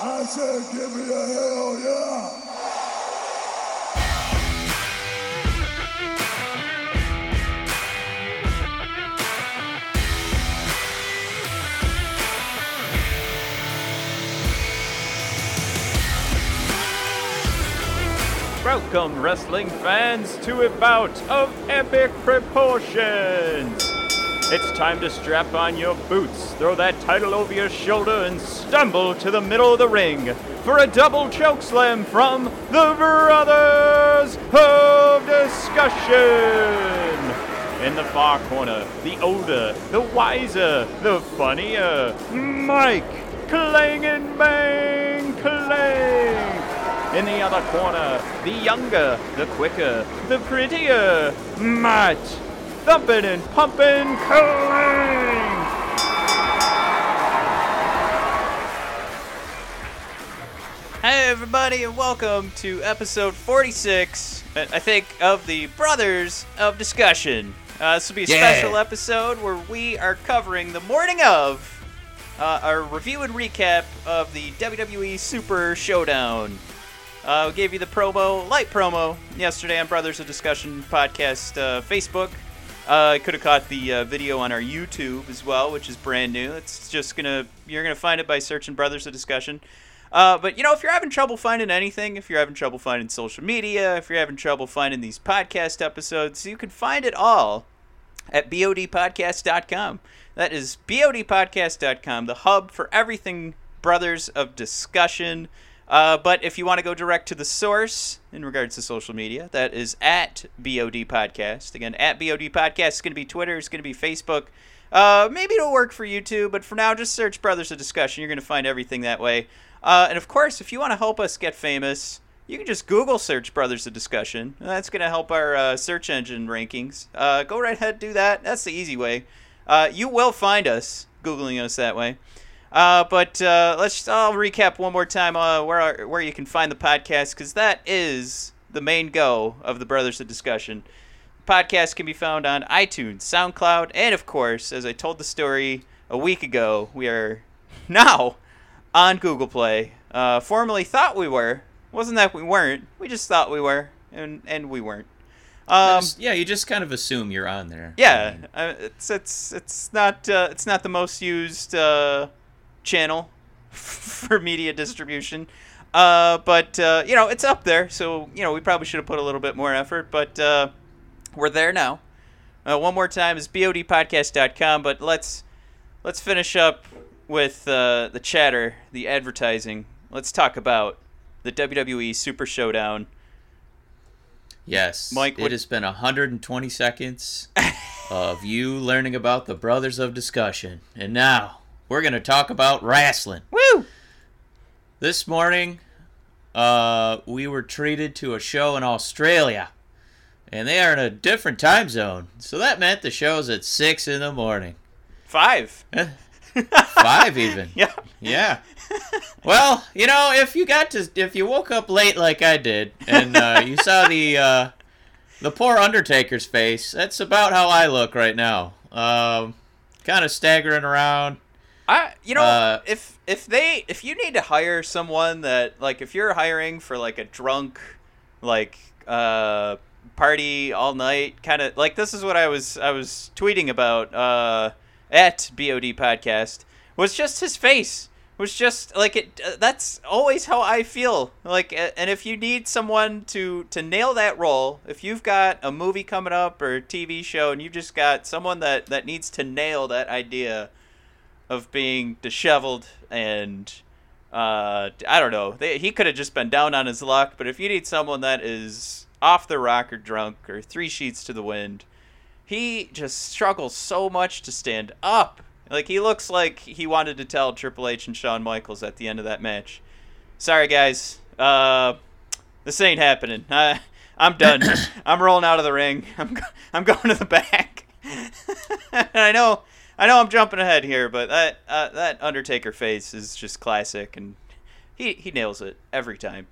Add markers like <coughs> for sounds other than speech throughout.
I said, give me a hell yeah. Welcome, wrestling fans, to a bout of epic proportions. It's time to strap on your boots, throw that title over your shoulder, and stumble to the middle of the ring for a double choke slam from the Brothers of Discussion. In the far corner, the older, the wiser, the funnier, Mike Clang and Bang Clang. In the other corner, the younger, the quicker, the prettier, Matt. Thumping and pumping, Clang! Hey everybody, and welcome to episode 46, uh, I think, of the Brothers of Discussion. Uh, this will be a Yeah. special episode where we are covering the morning of uh, our review and recap of the WWE Super Showdown. Uh, we gave you the promo, light promo, yesterday on Brothers of Discussion podcast uh, Facebook. Uh, I could have caught the uh, video on our YouTube as well, which is brand new. It's just gonna you're gonna find it by searching Brothers of Discussion. Uh, but you know, if you're having trouble finding anything, if you're having trouble finding social media, if you're having trouble finding these podcast episodes, you can find it all at bodpodcast.com. That is bodpodcast.com, the hub for everything Brothers of Discussion. Uh, but if you want to go direct to the source in regards to social media, that is at BOD Podcast. Again, at BOD Podcast. It's going to be Twitter, it's going to be Facebook. Uh, maybe it'll work for YouTube, but for now, just search Brothers of Discussion. You're going to find everything that way. Uh, and of course, if you want to help us get famous, you can just Google search Brothers of Discussion. That's going to help our uh, search engine rankings. Uh, go right ahead, do that. That's the easy way. Uh, you will find us Googling us that way. Uh, but uh, let's. I'll recap one more time uh, where our, where you can find the podcast because that is the main go of the Brothers of Discussion. Podcast can be found on iTunes, SoundCloud, and of course, as I told the story a week ago, we are <laughs> now on Google Play. Uh, formerly thought we were. Wasn't that we weren't? We just thought we were, and and we weren't. Um, yeah, you just kind of assume you're on there. I yeah, mean, uh, it's it's it's not uh, it's not the most used uh, channel <laughs> for media distribution, uh, but uh, you know it's up there. So you know we probably should have put a little bit more effort, but uh, we're there now. Uh, one more time is bodpodcast.com, but let's let's finish up with uh, the chatter, the advertising. Let's talk about the WWE Super Showdown. yes. Mike, it what- has been 120 seconds of you <laughs> learning about the Brothers of Discussion. And now, we're going to talk about wrestling. Woo! This morning, uh, we were treated to a show in Australia. And they are in a different time zone. So that meant the show's at 6 in the morning. Five. Five even. <laughs> Yeah. Yeah. Well, you know, if you got to, if you woke up late like I did, and uh, you saw the uh, the poor Undertaker's face, that's about how I look right now. Um, kind of staggering around. I you know Uh, if if they if you need to hire someone that like if you're hiring for like a drunk like uh party all night kind of like this is what I was I was tweeting about uh at BOD podcast was just his face was just like it uh, that's always how I feel like and if you need someone to to nail that role if you've got a movie coming up or a TV show and you've just got someone that that needs to nail that idea of being disheveled and uh, I don't know. They, he could have just been down on his luck, but if you need someone that is off the rock or drunk or three sheets to the wind, he just struggles so much to stand up. Like he looks like he wanted to tell Triple H and Shawn Michaels at the end of that match. Sorry guys, uh, this ain't happening. I, I'm done. <coughs> I'm rolling out of the ring. I'm go- I'm going to the back. and <laughs> I know I know I'm jumping ahead here, but that uh, that Undertaker face is just classic, and he he nails it every time.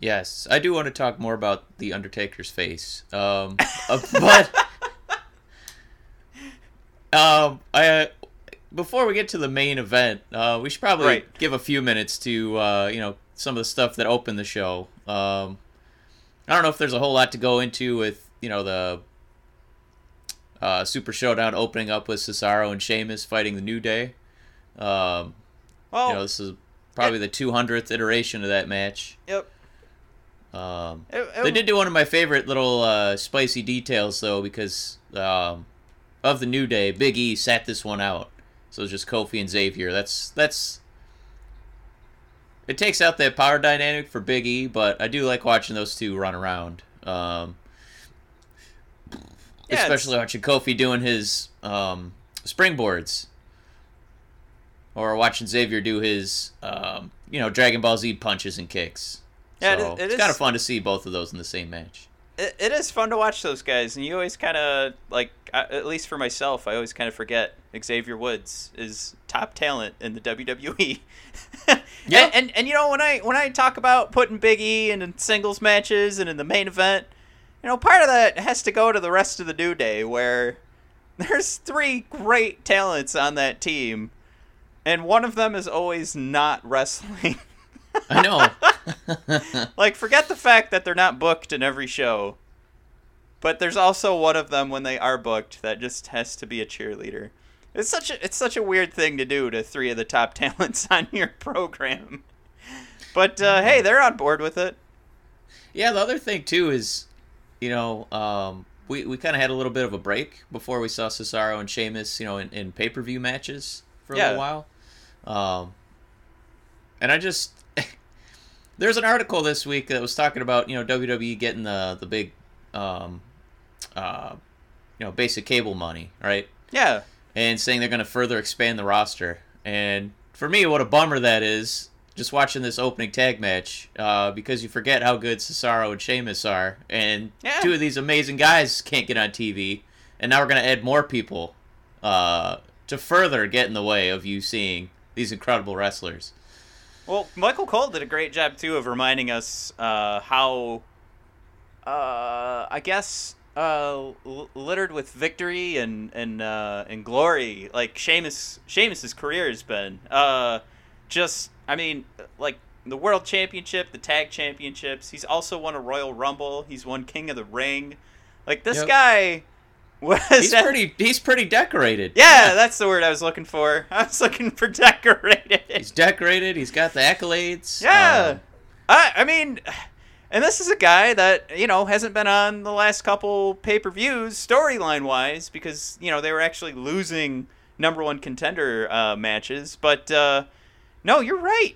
Yes, I do want to talk more about the Undertaker's face. Um, uh, but <laughs> um, I before we get to the main event, uh, we should probably Right. give a few minutes to uh, you know some of the stuff that opened the show. Um, I don't know if there's a whole lot to go into with you know the uh, Super Showdown opening up with Cesaro and Sheamus fighting the New Day. Um, Well, you know, this is probably the 200th iteration of that match. yep. Um, It- it- they did do one of my favorite little uh, spicy details though, because um, of the New Day, Big E sat this one out. So it's just Kofi and Xavier. That's that's. It takes out that power dynamic for Big E, but I do like watching those two run around. Um, Yeah, especially watching Kofi doing his um, springboards, or watching Xavier do his um, you know Dragon Ball Z punches and kicks. Yeah, so it it's kind of fun to see both of those in the same match. it, it is fun to watch those guys, and you always kind of like, at least for myself, I always kind of forget Xavier Woods is top talent in the WWE. <laughs> Yeah. and, and and you know when I when I talk about putting Big E in singles matches and in the main event, you know part of that has to go to the rest of the New Day, where there's three great talents on that team, and one of them is always not wrestling. I know. <laughs> like forget the fact that they're not booked in every show but there's also one of them when they are booked that just has to be a cheerleader it's such a it's such a weird thing to do to three of the top <laughs> talents on your program but uh, hey they're on board with it yeah, the other thing too is, you know, um, we we kind of had a little bit of a break before we saw Cesaro and Sheamus, you know, in, in pay per view matches for a Yeah. little while. Um, and I just <laughs> there's an article this week that was talking about you know WWE getting the the big, um, uh, you know, basic cable money, right? yeah and saying they're going to further expand the roster. And for me, what a bummer that is. Just watching this opening tag match, uh, because you forget how good Cesaro and Sheamus are, and Yeah. two of these amazing guys can't get on TV, and now we're gonna add more people uh, to further get in the way of you seeing these incredible wrestlers. Well, Michael Cole did a great job too of reminding us uh, how, uh, I guess, uh, l- littered with victory and and uh, and glory, like Sheamus Sheamus's career has been. Uh, just, I mean, like the World Championship, the Tag Championships. He's also won a Royal Rumble. He's won King of the Ring. Like this Yep. guy was. He's pretty. He's pretty decorated. Yeah, that's the word I was looking for. <laughs> I was looking for decorated. He's decorated. He's got the accolades. Yeah. Um, I I mean, and this is a guy that you know hasn't been on the last couple pay per views storyline wise because you know they were actually losing number one contender uh, matches. But uh, no, you're right.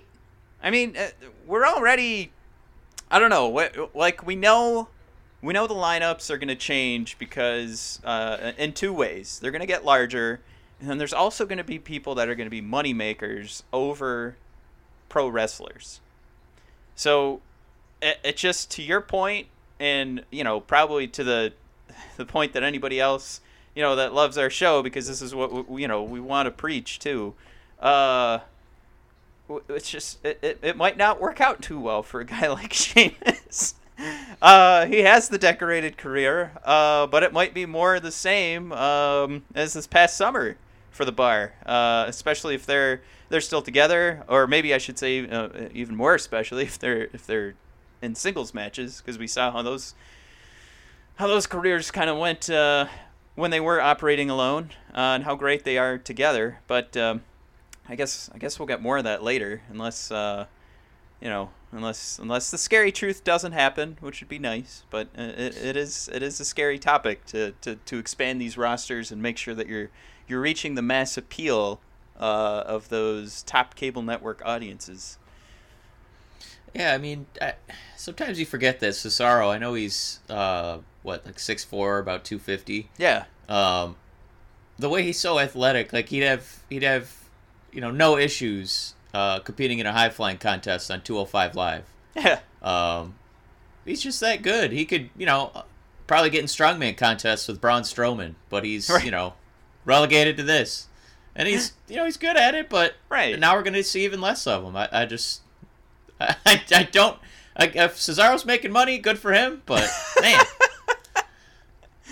I mean, uh, we're already. I don't know. What like we know. We know the lineups are going to change because uh, in two ways. They're going to get larger, and then there's also going to be people that are going to be money makers over pro wrestlers. So it, it just to your point, and you know probably to the <laughs> the point that anybody else you know that loves our show because this is what we, you know we want to preach too. Uh, it's just it, it, it might not work out too well for a guy <laughs> like Sheamus. Uh, he has the decorated career, uh, but it might be more the same um, as this past summer for the bar, uh, especially if they're they're still together, or maybe I should say uh, even more especially <laughs> if they're if they're in singles matches, because we saw how those how those careers kind of went uh, when they were operating alone, uh, and how great they are together. But um, I guess I guess we'll get more of that later, unless uh, you know, unless unless the scary truth doesn't happen, which would be nice. But uh, it, it is it is a scary topic to, to, to expand these rosters and make sure that you're you're reaching the mass appeal uh, of those top cable network audiences. Yeah, I mean, I, sometimes you forget that Cesaro. I know he's uh, what like six four, about two fifty. Yeah, Um, the way he's so athletic, like he'd have he'd have you know no issues uh, competing in a high flying contest on two hundred five live. yeah, Um, he's just that good. He could you know probably get in strongman contests with Braun Strowman, but he's Right. you know relegated to this, and he's you know he's good at it, but Right. now we're gonna see even less of him. I, I just <laughs> I, I don't. I, if Cesaro's making money, good for him. But man, <laughs>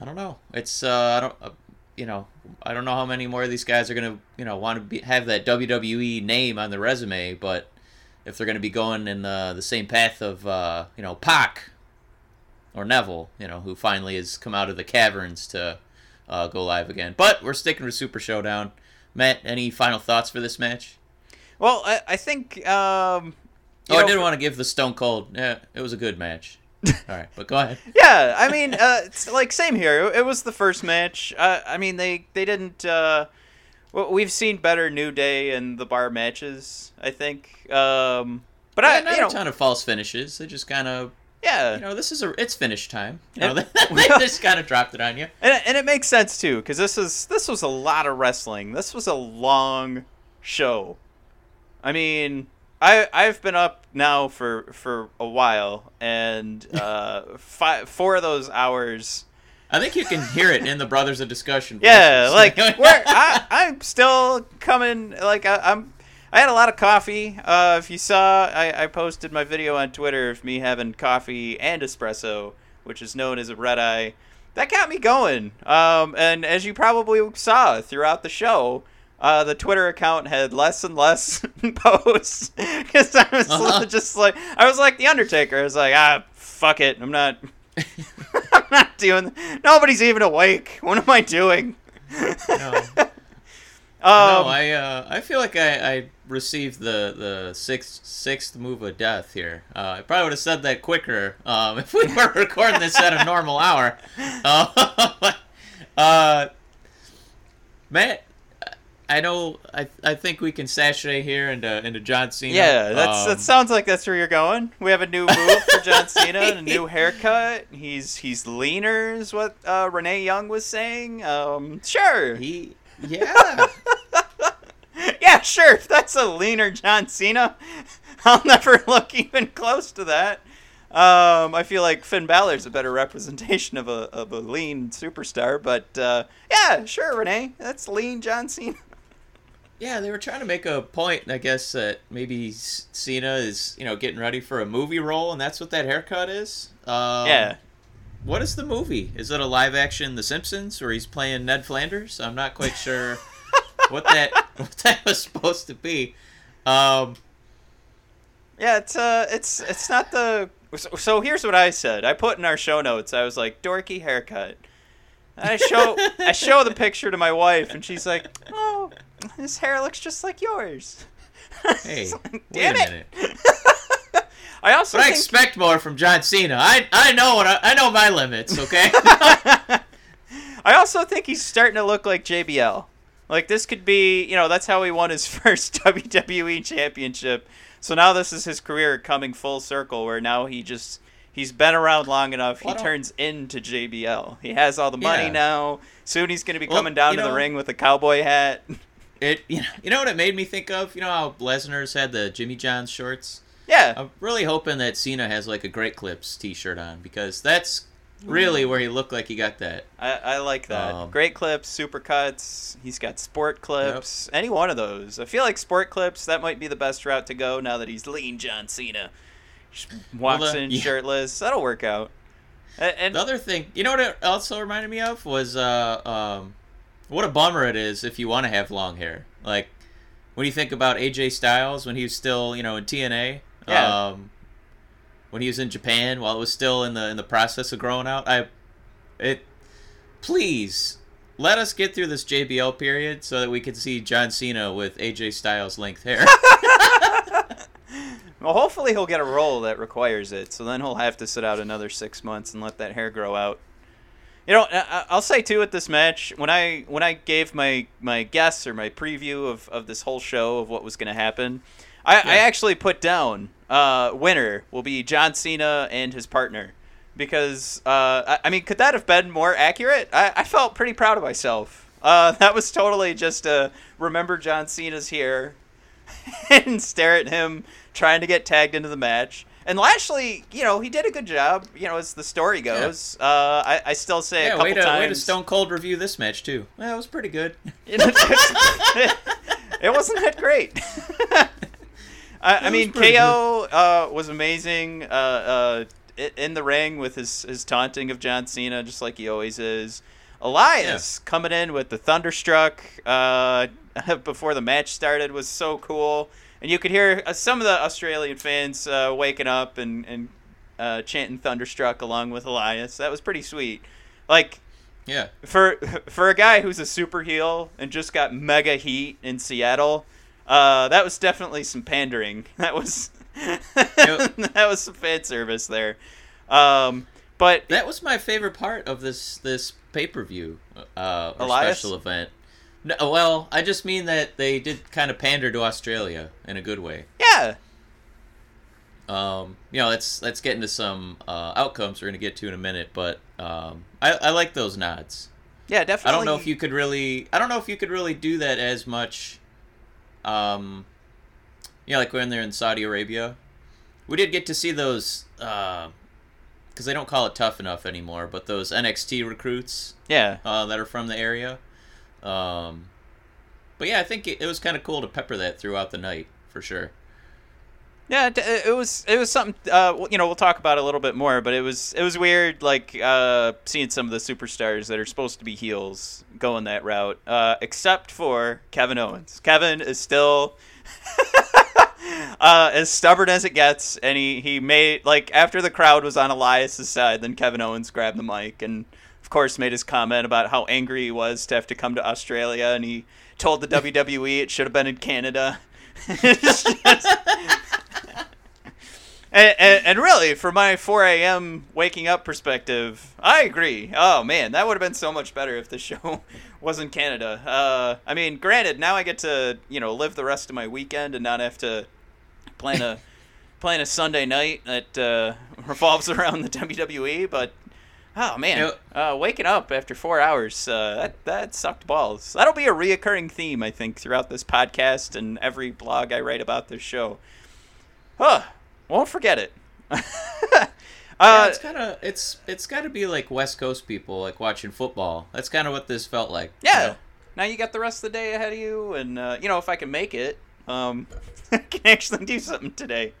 I don't know. It's uh, I don't. Uh, you know, I don't know how many more of these guys are gonna, you know, want to be, have that WWE name on the resume, but if they're gonna be going in the the same path of, uh, you know, Pac or Neville, you know, who finally has come out of the caverns to uh, go live again. But we're sticking with Super Showdown. Matt, any final thoughts for this match? Well, I, I think. Um, Oh, I know, did want to give the Stone Cold. Yeah, it was a good match. <laughs> All right, but go ahead. Yeah, I mean, uh, it's like same here. It was the first match. Uh, I mean, they they didn't. Uh, well, we've seen better New Day and the bar matches. I think. Um, but Yeah, I, not you know, a ton of false finishes. They just kind of, yeah, you know, this is a it's finish time. You know, <laughs> <laughs> they just kind of dropped it on you. and and it makes sense too because this is this was a lot of wrestling. This was a long show. I mean, I I've been up now for for a while, and uh, five four of those hours. I think you can hear it in the Brothers of Discussion. Yeah, like <laughs> where I, I'm still coming. Like I, I'm, I had a lot of coffee. Uh, if you saw, I, I posted my video on Twitter of me having coffee and espresso, which is known as a red eye. That got me going. Um, and as you probably saw throughout the show, uh, the Twitter account had less and less <laughs> posts because I was Uh-huh. <laughs> just like, I was like the Undertaker. I was like, ah, fuck it, I'm not. <laughs> I'm not doing. Nobody's even awake. What am I doing? No. Um, no, I uh, I feel like I, I received the, the sixth sixth move of death here. Uh, I probably would have said that quicker um, if we were recording this at a normal hour. Uh, uh, Matt, I know I, I think we can sashay here into into John Cena. yeah, that's Um, that sounds like that's where you're going. We have a new move for John <laughs> Cena, and a new haircut. He's he's leaner, is what uh, Renee Young was saying. Um, sure, he yeah. <laughs> yeah, sure. If that's a leaner John Cena, <laughs> I'll never look even close to that. Um, I feel like Finn Balor's a better representation of a of a lean superstar, but uh, yeah, sure, Renee, that's lean John Cena. Yeah, they were trying to make a point, I guess, that maybe Cena is, you know, getting ready for a movie role, and that's what that haircut is. Um, yeah, What is the movie? Is it a live action The Simpsons, where he's playing Ned Flanders? I'm not quite sure <laughs> what that what that was supposed to be. Um, yeah. It's uh, it's it's not the. So, so here's what I said. I put in our show notes. I was like, dorky haircut. And I show I show the picture to my wife, and she's like, "Oh, his hair looks just like yours." <laughs> hey, It's like, wait Damn it! <laughs> I also But I expect more from John Cena. I I know what I, I know my limits. Okay. <laughs> I also think he's starting to look like JBL. Like this could be, you know, that's how he won his first WWE championship. So now this is his career coming full circle where now he just he's been around long enough. He Well, turns into JBL. He has all the money Yeah. now. Soon he's going to be Well, coming down to the ring with a cowboy hat. It you know, you know what it made me think of? You know how Lesnar's had the Jimmy John's shorts. Yeah. I'm really hoping that Cena has like a Great Clips T-shirt on because that's really where he looked like he got that. I, I like that. Um, Great clips, super cuts. He's got sport clips. Any one of those. I feel like sport clips, that might be the best route to go now that he's lean John Cena. Just walks Well, the- in yeah. shirtless. That'll work out. A- And, The other thing, you know what it also reminded me of was uh, um, what a bummer it is if you want to have long hair. Like when you think about AJ Styles when he was still, you know, in TNA. Yeah. Um, when he was in Japan while it was still in the in the process of growing out. I it please let us get through this JBL period so that we can see John Cena with AJ Styles length hair. <laughs> well, hopefully he'll get a role that requires it. So then he'll have to sit out another six months and let that hair grow out. You know, I'll say too at this match when I when I gave my my guess or my preview of, of this whole show of what was going to happen, I, I actually put down uh, winner will be John Cena and his partner because uh, I, I mean could that have been more accurate? I, I felt pretty proud of myself. Uh, <laughs> that was totally just a remember John Cena's here <laughs> and stare at him trying to get tagged into the match. And Lashley, you know, he did a good job. You know, as the story goes, uh, I, I still say a yeah, couple way to, times. way to Stone Cold review this match too. Well, it was pretty good. <laughs> You know, <laughs> it wasn't that great. <laughs> I, I mean, KO uh, was amazing uh, uh, in the ring with his, his taunting of John Cena, just like he always is. Elias coming in with the Thunderstruck uh, before the match started was so cool. And you could hear uh, some of the Australian fans uh, waking up and, and uh, chanting Thunderstruck along with Elias. That was pretty sweet. Like, Yeah. for <laughs> for a guy who's a super heel and just got mega heat in Seattle, uh, that was definitely some pandering. <laughs> That was <laughs> that was some fan service there. Um, but That was my favorite part of this this pay per view uh, special event. No, well, I just mean that they did kind of pander to Australia in a good way. yeah, Um, you know, let's let's get into some uh, outcomes we're gonna get to in a minute, but um, I, I like those nods. yeah, definitely. I don't know if you could really I don't know if you could really do that as much. Um, you know, like when they're in Saudi Arabia, we did get to see those because they don't call it tough enough anymore, but those NXT recruits Yeah, uh, that are from the area. Um, but yeah, I think it, it was kind of cool to pepper that throughout the night for sure. yeah, it was it was something. Uh, you know, we'll talk about a little bit more, but it was it was weird, like uh, seeing some of the superstars that are supposed to be heels going that route. Uh, except for Kevin Owens. Kevin is still. <laughs> uh, as stubborn as it gets, and he, he made like after the crowd was on Elias's side, then Kevin Owens grabbed the mic and of course made his comment about how angry he was to have to come to Australia, and he told the WWE it should have been in Canada. And, and, and really, from my 4 a.m. waking up perspective, I agree. Oh man, that would have been so much better if the show <laughs> was in Canada. Uh, I mean, granted, now I get to you know live the rest of my weekend and not have to plan a plan a Sunday night that uh, <laughs> revolves around the WWE. But oh man, uh, waking up after four hours uh, that that sucked balls. That'll be a reoccurring theme, I think, throughout this podcast and every blog I write about this show. Huh. Won't forget it. <laughs> yeah, uh, it's kind of it's it's got to be like West Coast people like watching football. That's kind of what this felt like. you yeah. know? Now you got the rest of the day ahead of you, and uh, you know if I can make it, um, <laughs> I can actually do something today.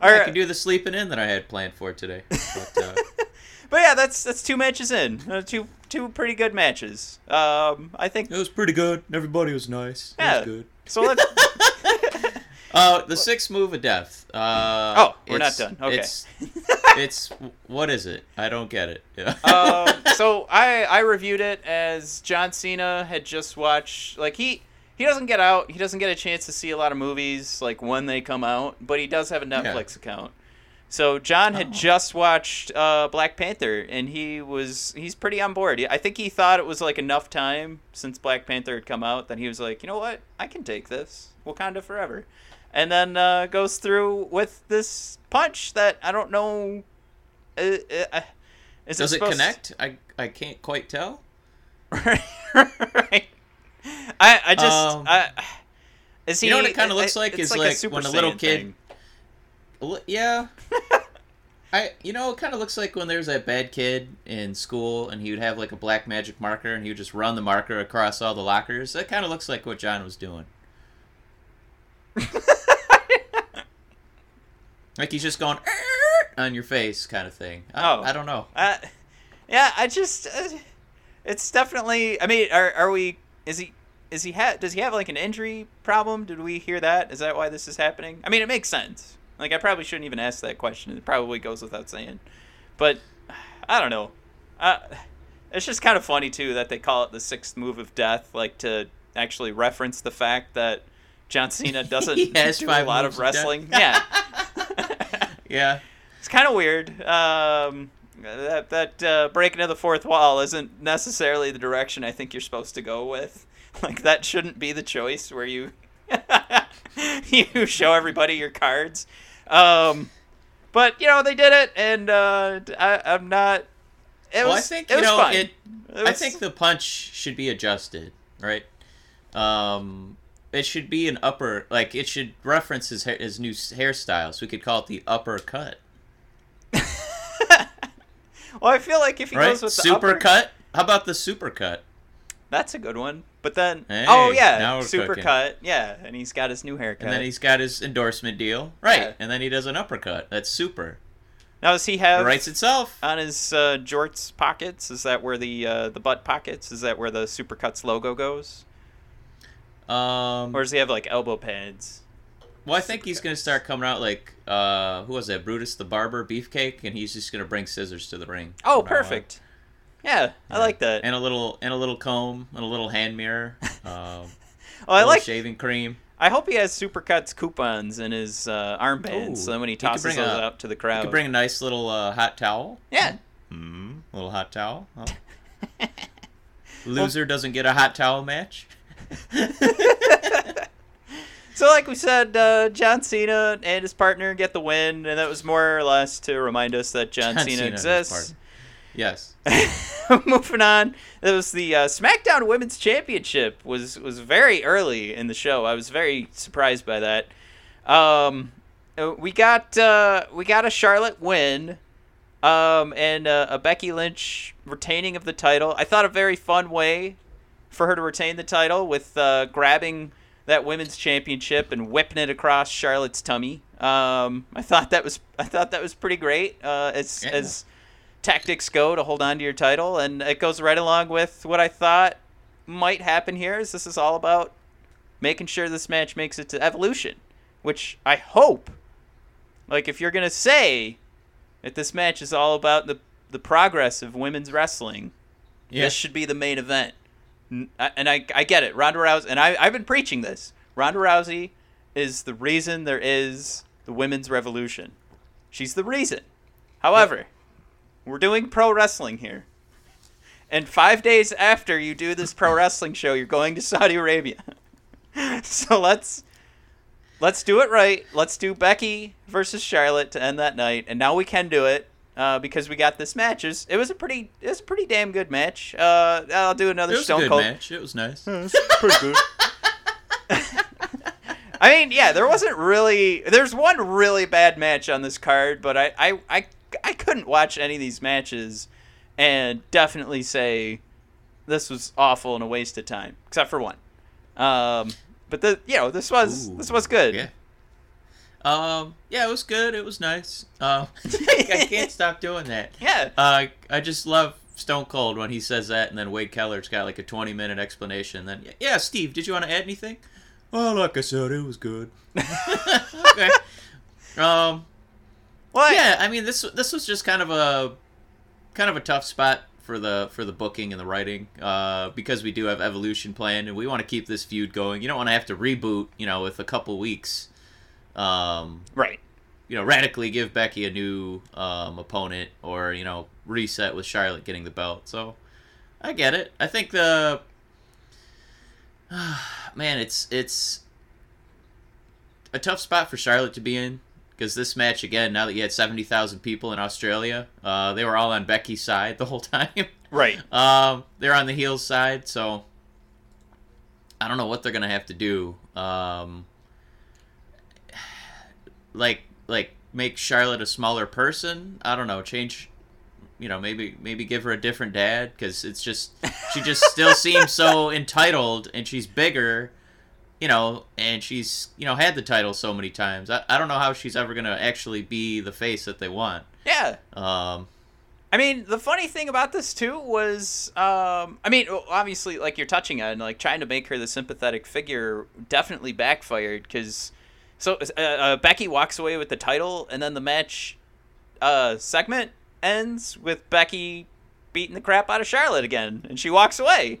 All I right. can do the sleeping in that I had planned for today. But, uh, <laughs> But yeah, that's that's two matches in, uh, two two pretty good matches. Um, I think it was pretty good. Everybody was nice. It Yeah. was good. so. Let's <laughs> <laughs> Uh, the sixth move of death. Uh, Oh, we're not done. Okay. It's, <laughs> it's what is it? I don't get it. Yeah. um, so I I reviewed it as John Cena had just watched like he he doesn't get out he doesn't get a chance to see a lot of movies like when they come out but he does have a Netflix account. So John had Oh. just watched uh, Black Panther and he was he's pretty on board. I think he thought it was like enough time since Black Panther had come out that he was like, you know what, I can take this Wakanda forever, and then uh, goes through with this punch that I don't know. Uh, uh, is Does it supposed- connect? I I can't quite tell. <laughs> right. right. I I just Um, I, is he? you know what it kinda I- looks like? it's Is like Super when a little kid- thing. Yeah. <laughs> I you know it kind of looks like when there's that bad kid in school and he would have like a black magic marker and he would just run the marker across all the lockers. That kind of looks like what John was doing. <laughs> like he's just going on your face kind of thing. I, Oh. I don't know. Uh, yeah, I just uh, it's definitely. I mean, are are we? Is he? Is he ha- Does he have like an injury problem? Did we hear that? Is that why this is happening? I mean, it makes sense. Like, I probably shouldn't even ask that question. It probably goes without saying. But <sighs> I don't know. Uh, <sighs> it's just kind of funny too that they call it the sixth move of death, like to actually reference the fact that John Cena <laughs> doesn't do a lot of of wrestling. <laughs> yeah. <laughs> Yeah. It's kind of weird. Um, that that uh, breaking of the fourth wall isn't necessarily the direction I think you're supposed to go with. Like that shouldn't be the choice where you you show everybody your cards. Um, but you know they did it, and uh, I, I'm not. It well, was, I think you was know it. It I think the punch should be adjusted, right? Um, it should be an upper, like it should reference his hair, his new hairstyle. So we could call it the upper cut, <laughs> Well, I feel like if he right? goes with the Super upper- cut. How about the super cut? that's a good one. But then, Hey, oh yeah, we're super cooking. cut, yeah, and he's got his new haircut. And then he's got his endorsement deal, right? Yeah. And then he does an uppercut. That's super. Now does he have It writes itself. on his uh, jorts pockets? Is that where the uh, the butt pockets? Is that where the Supercuts logo goes? Um, Or does he have like elbow pads? well, I think he's gonna start coming out like uh, who was that? Brutus the Barber, Beefcake, and he's just gonna bring scissors to the ring. Oh, perfect. Yeah, I like that. And a little and a little comb and a little hand mirror. <laughs> Um, oh, I like. shaving cream. I hope he has Supercuts coupons in his uh, armbands, Ooh, so then when he he tosses bring those a- out to the You crowd. could bring a nice little uh, hot towel. yeah, Hmm. Little hot towel. Oh. <laughs> Loser doesn't get a hot towel match. <laughs> So, like we said, uh, John Cena and his partner get the win, and that was more or less to remind us that John, John Cena Cena exists. Yes. <laughs> Moving on, it was the uh, SmackDown Women's Championship was was very early in the show. I was very surprised by that. Um, uh, we got uh, we got a Charlotte win, um, and uh, a Becky Lynch retaining of the title. I thought a very fun way for her to retain the title with uh, grabbing that women's championship and whipping it across Charlotte's tummy. Um, I thought that was I thought that was pretty great. Uh, as Yeah. as tactics go to hold on to your title, and it goes right along with what I thought might happen here. Is this is all about making sure this match makes it to Evolution, which I hope. Like if you're gonna say that this match is all about the the progress of women's wrestling, Yeah. this should be the main event. And I, I get it. Ronda Rousey, and I, I've been preaching this. Ronda Rousey is the reason there is the women's revolution. She's the reason. However, we're doing pro wrestling here. And five days after you do this pro wrestling show, you're going to Saudi Arabia. <laughs> so let's let's do it right. Let's do Becky versus Charlotte to end that night, and now we can do it uh, because we got this match. It was, it was a pretty it was a pretty damn good match. Uh, I'll do another It was a Stone good Cold. match. It was nice. pretty good. <laughs> <laughs> I mean, yeah, there wasn't really. There's one really bad match on this card, but I, I, I, I couldn't watch any of these matches and definitely say this was awful and a waste of time, except for one. Um, but the you know this was Ooh, this was good. Yeah. Um. Yeah, it was good. It was nice. Um. <laughs> I can't stop doing that. <laughs> Yeah. Uh, I just love Stone Cold when he says that, and then Wade Keller's got like a twenty-minute explanation. Then, yeah, Steve, did you want to add anything? Well, like I said, it was good. <laughs> okay. Um. Well, Yeah, I mean this this was just kind of a kind of a tough spot for the for the booking and the writing uh, because we do have evolution planned and we want to keep this feud going. You don't want to have to reboot, you know, with a couple weeks. Um, right. you know, radically give Becky a new um, opponent or you know reset with Charlotte getting the belt. So I get it. I think the <sighs> man, it's it's a tough spot for Charlotte to be in because this match again. Now that you had seventy thousand people in Australia, uh, they were all on Becky's side <laughs> the whole time. Right. Um, they're on the heels side, so I don't know what they're gonna have to do. Um, like, like make Charlotte a smaller person. I don't know. Change, you know, maybe maybe give her a different dad because it's just she just <laughs> still seems so entitled, and she's bigger. You know, and she's you know had the title so many times. I, I don't know how she's ever gonna actually be the face that they want. Yeah. Um, I mean, the funny thing about this too was, um, I mean, obviously, like you're touching on, like trying to make her the sympathetic figure definitely backfired because, so uh, uh, Becky walks away with the title, and then the match uh, segment ends with Becky beating the crap out of Charlotte again, and she walks away.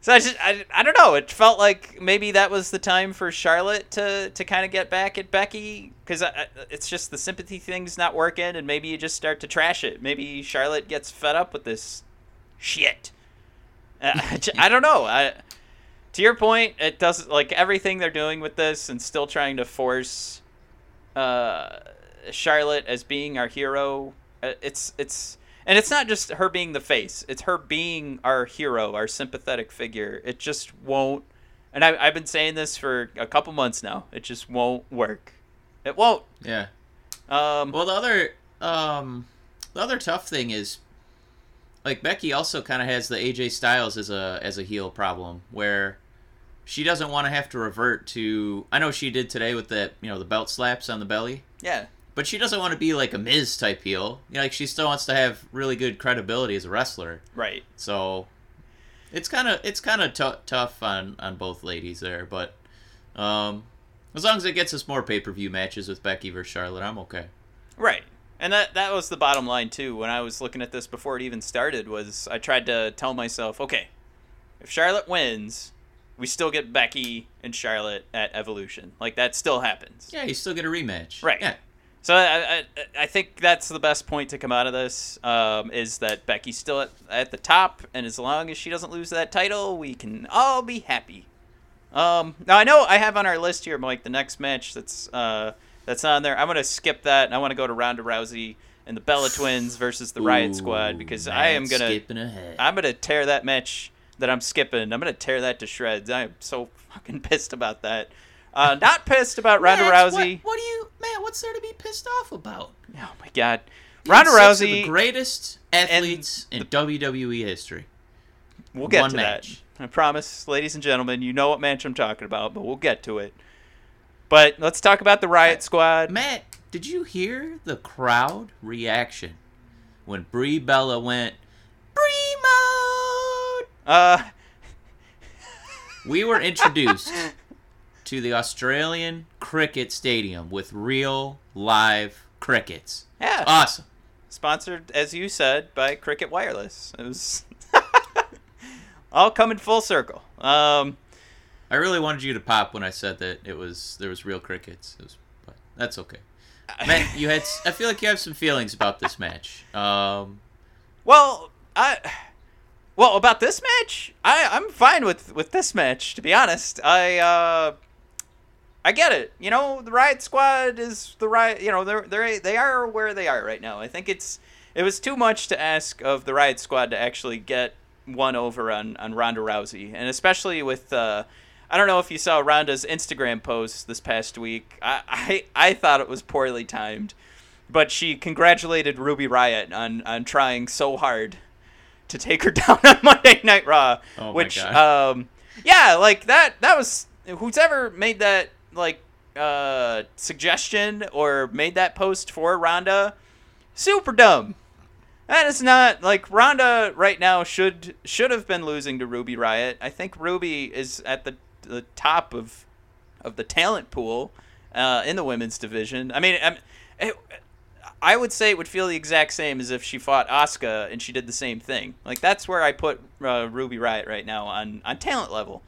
So I just, I, I don't know. It felt like maybe that was the time for Charlotte to, to kind of get back at Becky because it's just the sympathy thing's not working, and maybe you just start to trash it. Maybe Charlotte gets fed up with this shit. Uh, <laughs> I don't know. I, to your point, it doesn't like everything they're doing with this, and still trying to force uh, Charlotte as being our hero. uh, It's it's and it's not just her being the face; it's her being our hero, our sympathetic figure. It just won't. And I, I've been saying this for a couple months now. It just won't work. It won't. yeah. Um, Well, the other um, the other tough thing is, like Becky also kind of has the AJ Styles as a as a heel problem where she doesn't want to have to revert to. I know she did today with the you know the belt slaps on the belly, yeah, but she doesn't want to be like a Miz type heel. You know, like she still wants to have really good credibility as a wrestler. Right. So it's kind of it's kind of t- tough on on both ladies there, but um, as long as it gets us more pay per view matches with Becky versus Charlotte, I'm okay. Right. And that that was the bottom line too. When I was looking at this before it even started, was I tried to tell myself, okay, if Charlotte wins, we still get Becky and Charlotte at Evolution. Like that still happens. Yeah, you still get a rematch. Right. Yeah. So I, I, I think that's the best point to come out of this um, is that Becky's still at, at the top, and as long as she doesn't lose that title, we can all be happy. Um, now I know I have on our list here, Mike, the next match that's uh, that's on there. I'm gonna skip that, and I want to go to Ronda Rousey and the Bella Twins versus the Riott Squad because I am gonna skipping ahead. I'm gonna tear that match that I'm skipping. I'm gonna tear that to shreds. I am so fucking <laughs> pissed about that. Uh, not pissed about Ronda Matt, Rousey. What, what do you, man? What's there to be pissed off about? Oh my god, Ronda Rousey. the greatest athletes in WWE history. We'll get one to match. that. I promise, ladies and gentlemen, you know what match I'm talking about, but we'll get to it. But let's talk about the Riott Squad. Matt, did you hear the crowd reaction when Brie Bella went Brie mode? Uh, We were introduced <laughs> to the Australian Cricket Stadium with real live crickets. yeah, Awesome. sponsored as you said by Cricket Wireless. It was <laughs> all coming full circle. Um, I really wanted you to pop when I said that it was there was real crickets. It was, but that's okay. <laughs> Matt, you had I feel like you have some feelings about this match. Um, well, I. Well, about this match, I I'm fine with with this match. To be honest, I uh, I get it. You know, the Riott Squad is the Riot. You know, they're they they are where they are right now. I think it's it was too much to ask of the Riott Squad to actually get one over on on Ronda Rousey, and especially with. Uh, I don't know if you saw Ronda's Instagram post this past week. I, I I thought it was poorly timed, but she congratulated Ruby Riott on on trying so hard to take her <laughs> down on Monday Night Raw. Oh my which God. um yeah, like that that was who's ever made that like uh suggestion or made that post for Ronda, super dumb. That is not like Ronda right now should should have been losing to Ruby Riott. I think Ruby is at the the top of of the talent pool uh, in the women's division. I mean, I'm, it, I would say it would feel the exact same as if she fought Asuka and she did the same thing. Like that's where I put uh, Ruby Riott right now on on talent level.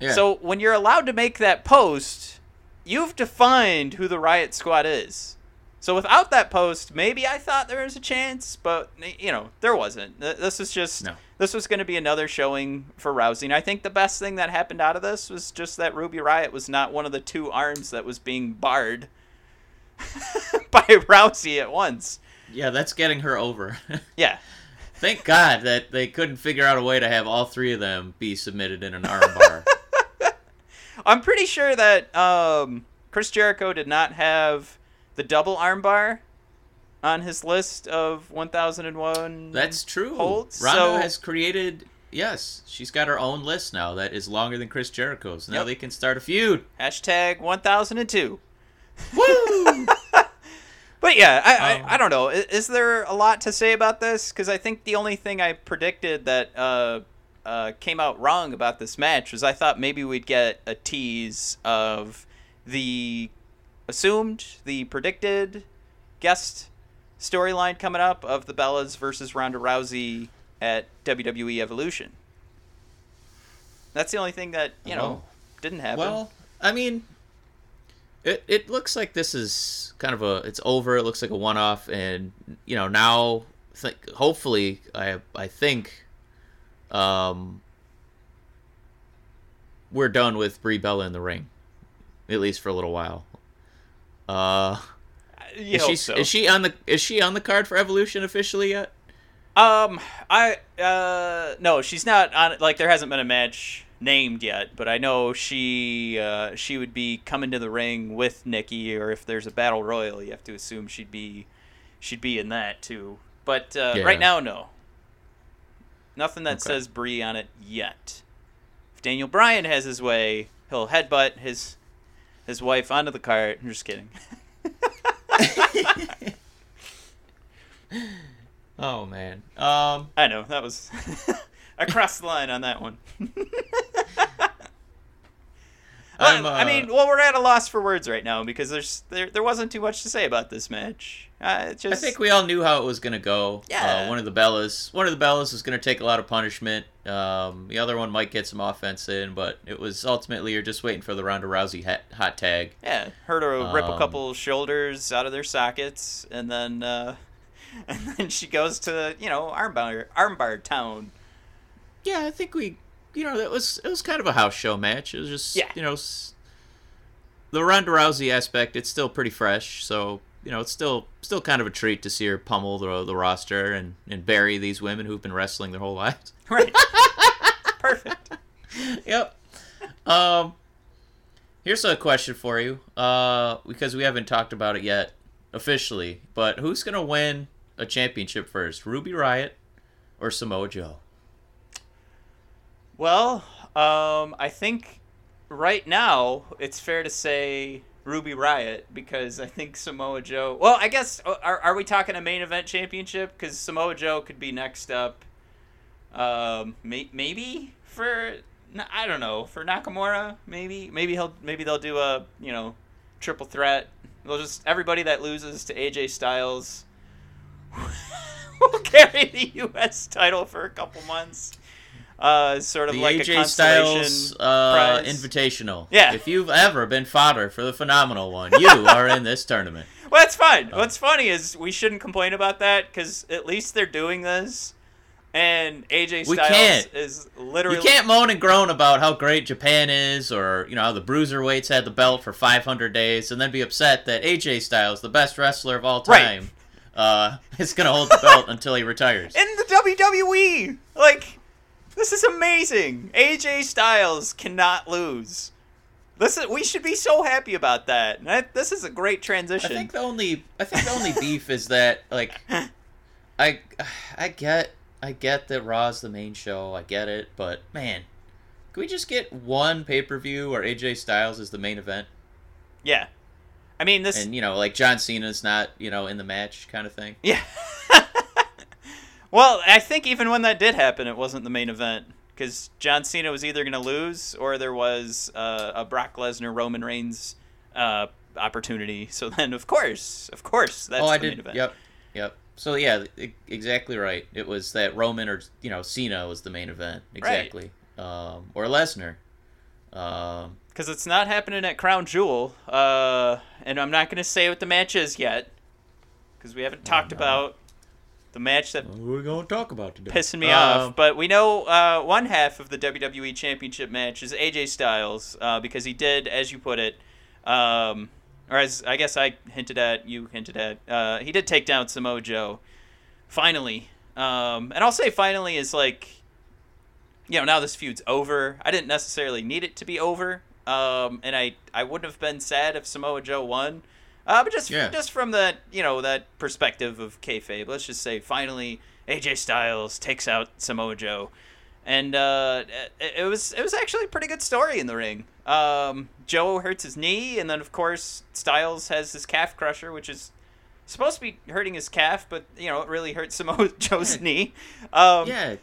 Yeah. So when you're allowed to make that post, you've defined who the Riott Squad is. So without that post, maybe I thought there was a chance, but you know there wasn't. This was just No. this was going to be another showing for Rousey. And I think the best thing that happened out of this was just that Ruby Riott was not one of the two arms that was being barred <laughs> by Rousey at once. yeah, that's getting her over. <laughs> Yeah. Thank God that they couldn't figure out a way to have all three of them be submitted in an armbar. <laughs> I'm pretty sure that um, Chris Jericho did not have the double armbar on his list of 1001. That's true. Holds, Ronda so- has created. Yes, she's got her own list now that is longer than Chris Jericho's. Now Yep. they can start a feud. hashtag 1002. Woo! <laughs> But yeah, I, Um, I, I don't know. Is, is there a lot to say about this? Because I think the only thing I predicted that uh, uh, came out wrong about this match was I thought maybe we'd get a tease of the assumed, the predicted guest storyline coming up of the Bellas versus Ronda Rousey at WWE Evolution. That's the only thing that you know Oh. didn't happen. well, I mean, it it looks like this is kind of a it's over. It looks like a one off, and you know now, th- hopefully, I I think, um, we're done with Brie Bella in the ring, at least for a little while. Uh, you is she so. is she on the is she on the card for Evolution officially yet? Um, I uh no, she's not on. Like there hasn't been a match named yet, but I know she uh she would be coming to the ring with Nikki, or if there's a battle royal, you have to assume she'd be she'd be in that too. But uh, Yeah. right now, no. Nothing that Okay. says Brie on it yet. If Daniel Bryan has his way, he'll headbutt his his wife onto the cart. I'm just kidding. <laughs> oh man. Um. I know that was <laughs> I crossed the line on that one. <laughs> Well, I uh, mean, well, we're at a loss for words right now because there's there, there wasn't too much to say about this match. Uh, just I think we all knew how it was gonna go. Yeah. Uh, one of the Bellas, one of the Bellas was gonna take a lot of punishment. Um, the other one might get some offense in, but it was ultimately you're just waiting for the Ronda Rousey hot, hot tag. yeah, her to rip a Um, couple shoulders out of their sockets, and then uh, <laughs> and then she goes to you know armbar armbar town. Yeah, I think we, you know, that was it was kind of a house show match. It was just, Yeah. you know, the Ronda Rousey aspect. It's still pretty fresh, so you know, it's still still kind of a treat to see her pummel the, the roster and and bury these women who've been wrestling their whole <laughs> lives. Right. Perfect. <laughs> yep. Um, here's a question for you, uh, because we haven't talked about it yet officially. But who's gonna win a championship first, Ruby Riott or Samoa Joe? Well, um, I think right now it's fair to say Ruby Riott because I think Samoa Joe. Well, I guess uh, are are we talking a main event championship? Because Samoa Joe could be next up. Um, may, maybe for I don't know for Nakamura. Maybe maybe he'll maybe they'll do a you know triple threat. They'll just everybody that loses to AJ Styles <laughs> will carry the U.S. title for a couple months. Uh, sort of the like a AJ consolation Styles uh. Invitational. Yeah. If you've ever been fodder for the phenomenal one, you are in this tournament. <laughs> Well, that's fine. Oh. What's funny is we shouldn't complain about that because at least they're doing this, and AJ We Styles can't. is literally You can't moan and groan about how great Japan is, or you know how the bruiserweights had the belt for 500 days, and then be upset that AJ Styles, the best wrestler of all time, uh, <laughs> is gonna hold the belt until he retires. in the WWE. Like, this is amazing. AJ Styles cannot lose. This is we should be so happy about that. That- this is a great transition. I think the only I think the only beef is that like <laughs> I I get I get that Raw's the main show. I get it, but man, can we just get one pay per view where AJ Styles is the main event, yeah, I mean this. and you know like John Cena's not you know in the match kind of thing. Yeah. <laughs> well, I think even when that did happen, it wasn't the main event because John Cena was either going to lose or there was uh, a Brock Lesnar Roman Reigns uh, opportunity. So then, of course, of course, that's oh, I the main did. event. Yep, yep. So yeah, e- exactly right. It was that Roman or you know Cena was the main event exactly, um, or Lesnar. Um, Because it's not happening at Crown Jewel, uh, and I'm not going to say what the match is yet because we haven't talked about the match that we're gonna talk about today? pissing me Um, off. But we know uh, one half of the WWE Championship match is AJ Styles uh, because he did, as you put it, um, or as I guess I hinted at, you hinted at, uh, he did take down Samoa Joe. Finally, um, and I'll say finally is like, you know, now this feud's over. I didn't necessarily need it to be over, um, and I I wouldn't have been sad if Samoa Joe won. Uh, but just Yeah. just from that you know that perspective of kayfabe, let's just say finally AJ Styles takes out Samoa Joe, and uh, it, it was it was actually a pretty good story in the ring. Um, Joe hurts his knee, and then of course Styles has his calf crusher, which is supposed to be hurting his calf, but you know it really hurt <laughs> Samoa Joe's Yeah. knee. Um, Yeah,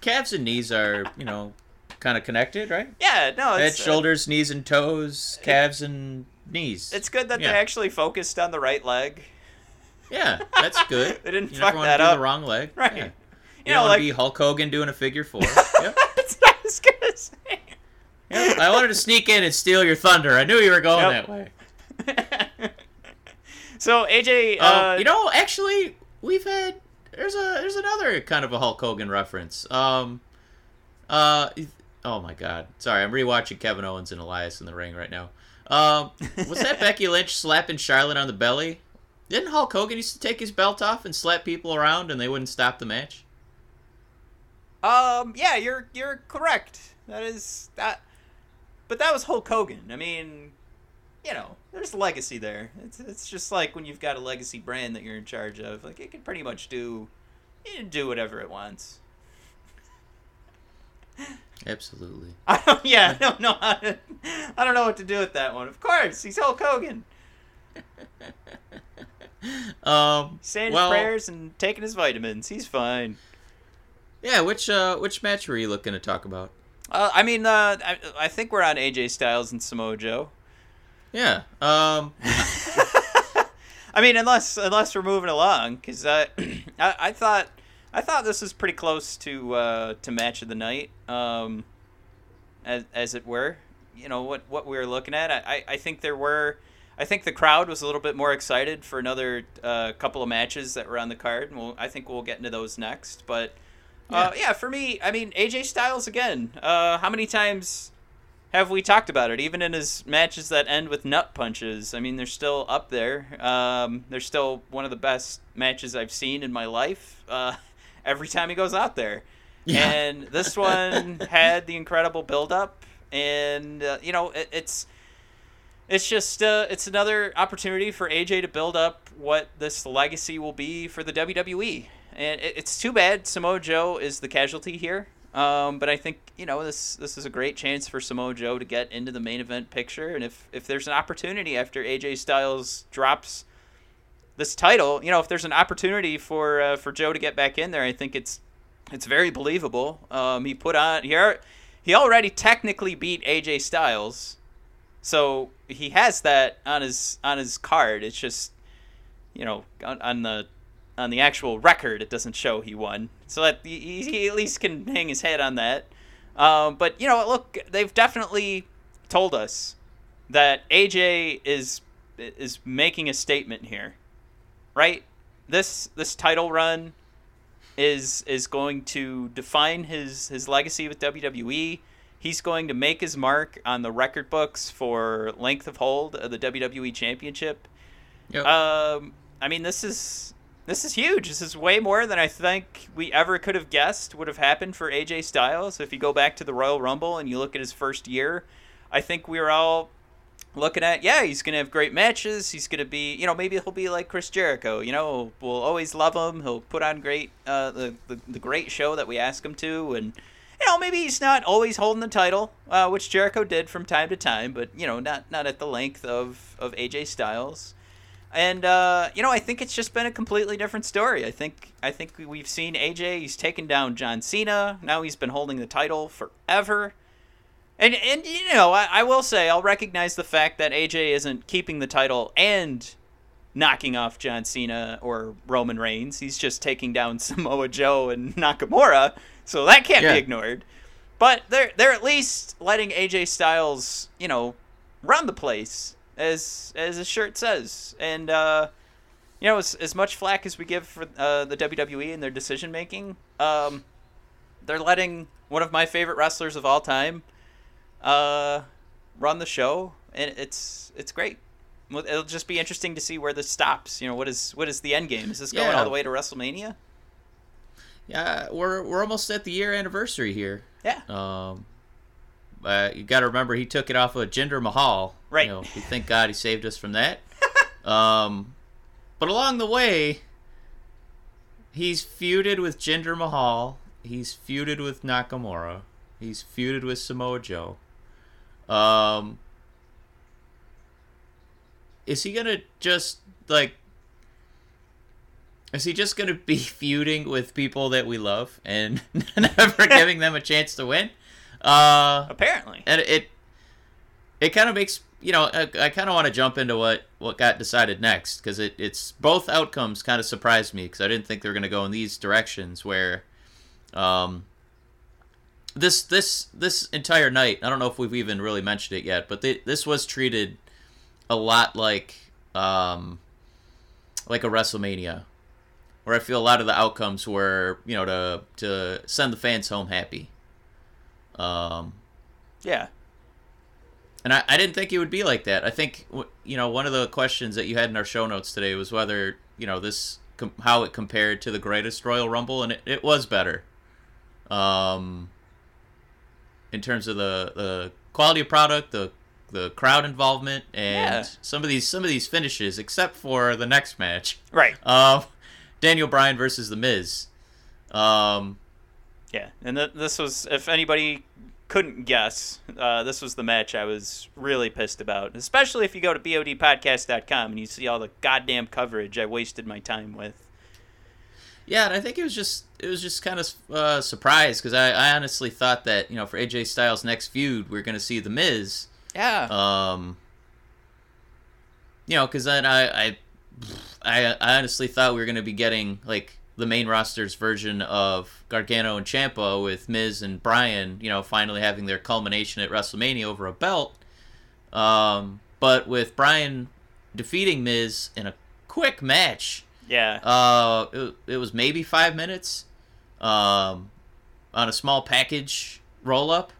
calves and knees are you know kind of connected, right? yeah, no, Head, it's uh, shoulders, knees, and toes, calves and knees. It's good that Yeah. they actually focused on the right leg. yeah, that's good. <laughs> They didn't you fuck never that do up. the wrong leg, Right. Yeah. You You, know, don't want like- to be Hulk Hogan doing a figure four. <laughs> yep. That's what I was gonna say. Yep. I wanted to sneak in and steal your thunder. I knew you were going Yep. that way. <laughs> so AJ, uh, Um, you know, actually, we've had there's a there's another kind of a Hulk Hogan reference. Um, uh, oh my God, sorry, I'm rewatching Kevin Owens and Elias in the ring right now. Um, <laughs> was that Becky Lynch slapping Charlotte on the belly? Didn't Hulk Hogan used to take his belt off and slap people around and they wouldn't stop the match? um, yeah, you're you're correct. That is that, but that was Hulk Hogan. I mean, you know, there's legacy there. It's it's just like when you've got a legacy brand that you're in charge of. Like it can pretty much do, do whatever it wants. Absolutely. <laughs> I don't, yeah, I don't know how to, I don't know what to do with that one. Of course, he's Hulk Hogan. <laughs> um, Saying well, his prayers and taking his vitamins. He's fine. Yeah, which uh, which match were you looking to talk about? Uh, I mean, uh, I, I think we're on AJ Styles and Samoa Joe. Yeah. Um, <laughs> I mean, unless unless we're moving along, because uh, <clears throat> I, I thought I thought this was pretty close to uh, to match of the night, um, as as it were. You know what what we were looking at. I, I, I think there were. I think the crowd was a little bit more excited for another uh, couple of matches that were on the card, and we'll, I think we'll get into those next. But uh, yeah, for me, I mean AJ Styles again. Uh, how many times have we talked about it? Even in his matches that end with nut punches, I mean they're still up there. Um, they're still one of the best matches I've seen in my life. Uh, every time he goes out there, Yeah. and this one <laughs> had the incredible build up, and uh, you know it, it's it's just uh, it's another opportunity for AJ to build up what this legacy will be for the WWE. And it, it's too bad Samoa Joe is the casualty here. Um, but I think you know this this is a great chance for Samoa Joe to get into the main event picture. And if if there's an opportunity after AJ Styles drops this title, you know, if there's an opportunity for uh, for Joe to get back in there, I think it's it's very believable. Um, he put on he ar- he already technically beat AJ Styles, so he has that on his on his card. It's just you know on, on the on the actual record, it doesn't show he won. So that he, he at least can hang his head on that. Um, but you know, look, they've definitely told us that AJ is is making a statement here, right? This this title run is is going to define his his legacy with WWE. He's going to make his mark on the record books for length of hold of the WWE Championship. Yep. Um, I mean, this is this is huge. This is way more than I think we ever could have guessed would have happened for AJ Styles. If you go back to the Royal Rumble and you look at his first year, I think we were all looking at, yeah, he's going to have great matches. He's going to be, you know, maybe he'll be like Chris Jericho. You know, we'll always love him. He'll put on great, uh, the, the the great show that we ask him to, and you know, maybe he's not always holding the title, uh, which Jericho did from time to time, but you know, not not at the length of of AJ Styles. And uh, you know, I think it's just been a completely different story. I think I think we've seen AJ. He's taken down John Cena. Now he's been holding the title forever. And and you know, I, I will say I'll recognize the fact that AJ isn't keeping the title and knocking off John Cena or Roman Reigns. He's just taking down <laughs> Samoa Joe and Nakamura. So that can't Yeah. be ignored. But they're they're at least letting AJ Styles, you know, run the place as as his shirt says. And uh you know, as, as much flack as we give for uh, the WWE and their decision making, um, they're letting one of my favorite wrestlers of all time uh, run the show, and it's it's great. It'll just be interesting to see where this stops. You know, what is what is the end game? Is this going Yeah. all the way to WrestleMania? yeah, we're we're almost at the year anniversary here. Yeah, Um, uh, you got to remember he took it off of Jinder Mahal. Right. You know, thank God he saved us from that. <laughs> um, but along the way, he's feuded with Jinder Mahal. He's feuded with Nakamura. He's feuded with Samoa Joe. Um, is he gonna just like? Is he just gonna be <laughs> feuding with people that we love and <laughs> never <laughs> giving them a chance to win? Uh, apparently. and it it kind of makes you know I, I kind of want to jump into what what got decided next because it it's both outcomes kind of surprised me because I didn't think they were to go in these directions where um this this this entire night I don't know if we've even really mentioned it yet but they, this was treated a lot like um like a WrestleMania where I feel a lot of the outcomes were you know to to send the fans home happy um Yeah, and I, I didn't think it would be like that. I think you know one of the questions that you had in our show notes today was whether you know this com- how it compared to the greatest Royal Rumble, and it, it was better. Um, in terms of the the quality of product, the the crowd involvement, and Yeah. some of these some of these finishes, except for the next match, right. um, Daniel Bryan versus The Miz. Um, Yeah, and th- this was if anybody couldn't guess, uh, this was the match I was really pissed about. Especially if you go to bodpodcast.com and you see all the goddamn coverage I wasted my time with. Yeah, and I think it was just it was just kind of uh, surprised because I, I honestly thought that you know for AJ Styles' next feud we are going to see the Miz. Yeah. Um. You know, because then I, I I honestly thought we were going to be getting like the main roster's version of Gargano and Ciampa with Miz and Bryan, you know, finally having their culmination at WrestleMania over a belt. Um, but with Bryan defeating Miz in a quick match, yeah. uh, it, it was maybe five minutes, um, on a small package roll up.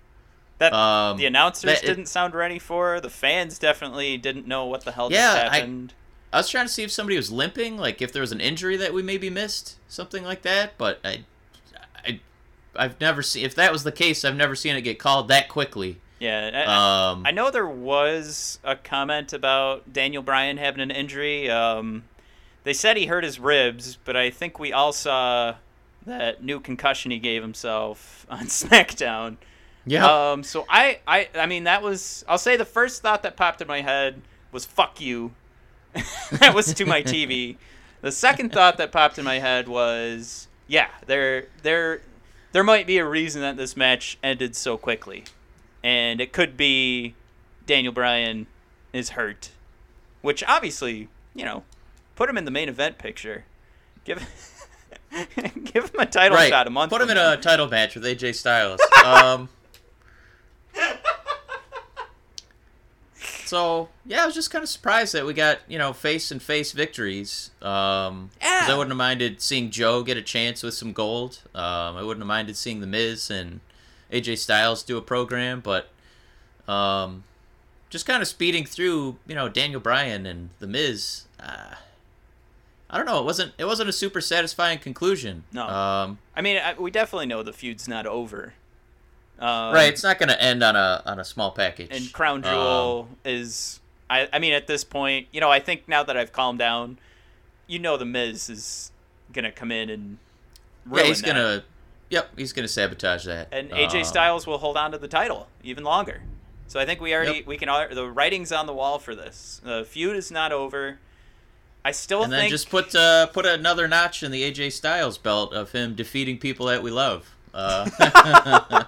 That Um, the announcers that- didn't sound ready for. The fans definitely didn't know what the hell Yeah, just I- happened. I was trying to see if somebody was limping, like if there was an injury that we maybe missed, something like that. But I, I, I've never seen. If that was the case, I've never seen it get called that quickly. yeah. I- Um, I know there was a comment about Daniel Bryan having an injury. Um, they said he hurt his ribs, but I think we all saw that new concussion he gave himself <laughs> on SmackDown. yeah, Um, so I, I, I mean, that was. I'll say the first thought that popped in my head was "fuck you." <laughs> that was to my TV. The second thought that popped in my head was, yeah, there, there, there might be a reason that this match ended so quickly, and it could be Daniel Bryan is hurt, which obviously, you know, put him in the main event picture. Give, <laughs> give him a title right. shot a month. Put him in now. a title match with AJ Styles. <laughs> um, <laughs> so yeah, I was just kind of surprised that we got you know face and face victories. Um, Yeah. I wouldn't have minded seeing Joe get a chance with some gold. Um, I wouldn't have minded seeing the Miz and AJ Styles do a program, but um, just kind of speeding through you know Daniel Bryan and the Miz. Uh, I don't know. It wasn't. It wasn't a super satisfying conclusion. No. Um, I mean, I, we definitely know the feud's not over. Um, right. It's not going to end on a on a small package. And Crown Um, Jewel is, I, I mean, at this point, you know, I think now that I've calmed down, you know, the Miz is gonna come in and yeah, he's gonna. Yep, he's gonna sabotage that. and AJ Um, Styles will hold on to the title even longer. So I think we already Yep. we can the writing's on the wall for this. The feud is not over. I still And then just put uh, put another notch in the AJ Styles belt of him defeating people that we love. Uh, <laughs>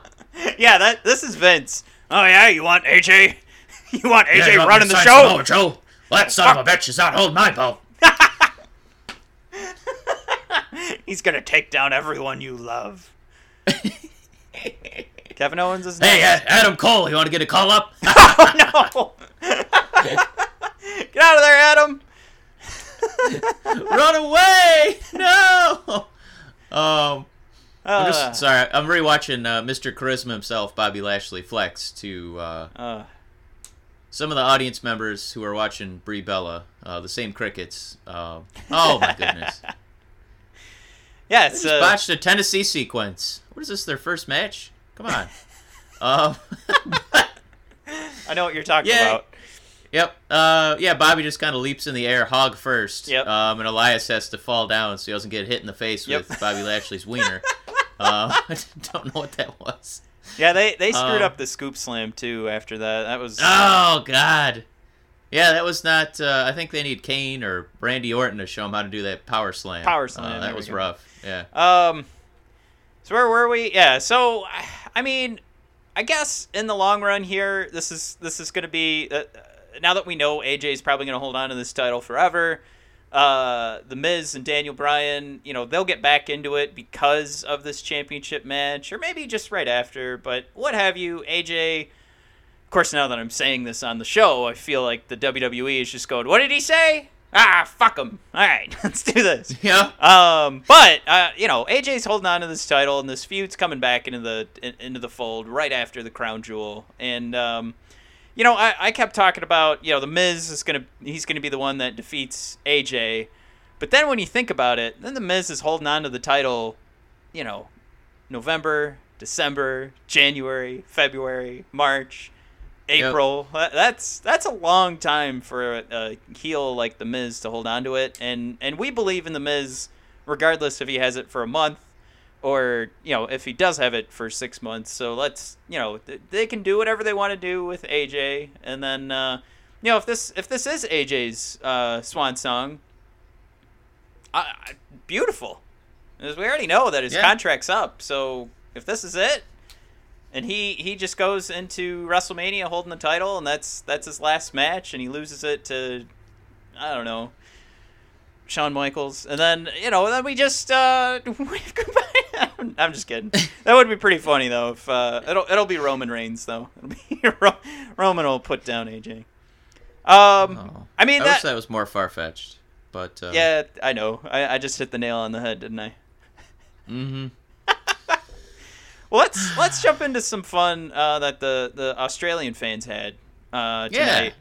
yeah, that this is Vince. Oh yeah, you want AJ? <laughs> You want AJ Yeah, you want running the show? Samoa Joe. Well, that son of a bitch is not holding my belt. <laughs> He's gonna take down everyone you love. Kevin Owens is Hey, uh, Adam Cole, you want to get a call up? oh no! Get out of there, Adam. <laughs> Run away! No. Um, I'm Uh, just sorry. I'm rewatching uh, Mr. Charisma himself, Bobby Lashley, flex to uh, uh, some of the audience members who are watching Brie Bella, uh, the same crickets. Uh, oh my goodness! <laughs> yeah, it's uh, botched a Tennessee sequence. What is this? Their first match? Come on. <laughs> um, I know what you're talking Yeah. about. Yep. Uh, yeah. Bobby just kind of leaps in the air, hog first. Yep. Um, and Elias has to fall down so he doesn't get hit in the face Yep. with Bobby Lashley's <laughs> wiener. uh, <laughs> I don't know what that was. Yeah, they they screwed Um, up the scoop slam too. After that, that was Oh God. Yeah, that was not. Uh, I think they need Kane or Randy Orton to show him how to do that power slam. Power Uh, slam, that was rough. Yeah. Um, so where were we? Yeah. So I mean, I guess in the long run here, this is this is going to be uh, now that we know AJ is probably going to hold on to this title forever. Uh, the Miz and Daniel Bryan, you know, they'll get back into it because of this championship match, or maybe just right after. But what have you, AJ? Of course, now that I'm saying this on the show, I feel like the WWE is just going, "What did he say? Ah, fuck him! All right, <laughs> let's do this." Yeah. Um, but uh, you know, AJ's holding on to this title, and this feud's coming back into the in, into the fold right after the crown jewel. And um, you know, I, I kept talking about you know the Miz is gonna he's gonna be the one that defeats AJ, but then when you think about it, then the Miz is holding on to the title, you know, November, December, January, February, March. April. That- That's that's a long time for a, a heel like the Miz to hold on to it, and and we believe in the Miz, regardless if he has it for a month or you know if he does have it for six months. So let's you know th- they can do whatever they want to do with AJ, and then uh, you know if this if this is AJ's uh, swan song, beautiful. As we already know that his Yeah. contract's up, so if this is it, and he he just goes into WrestleMania holding the title, and that's that's his last match, and he loses it to I don't know Shawn Michaels, and then you know then we just uh, <laughs> wave goodbye. <laughs> I'm just kidding. That would be pretty funny though. If uh, it'll it'll be Roman Reigns though. <laughs> It'll be Ro- Roman will put down AJ. Um, Oh. I mean I that. wish that was more far fetched, but uh, yeah, I know. I, I just hit the nail on the head, didn't I? Mm-hmm. Well, let's let's jump into some fun uh, that the the Australian fans had uh, Yeah. tonight.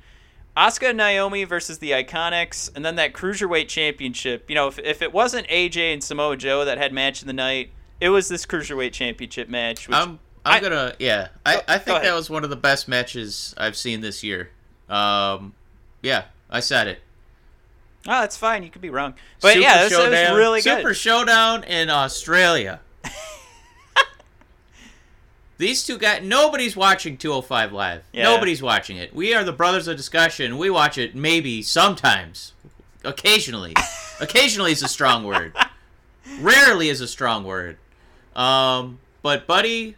Asuka and Naomi versus the Iconics, and then that cruiserweight championship. You know, if, if it wasn't AJ and Samoa Joe that had match of the night, it was this cruiserweight championship match. Which, I'm I'm I- gonna yeah. I, Go- I think that was one of the best matches I've seen this year. Um, yeah, I said it. oh, that's fine. You could be wrong, but Super yeah, this, it was really good. Super Showdown in Australia. These two guys, nobody's watching 205 Live. Yeah. Nobody's watching it. We are the brothers of discussion. We watch it maybe sometimes, occasionally. <laughs> occasionally is a strong word. Rarely is a strong word. Um, but Buddy,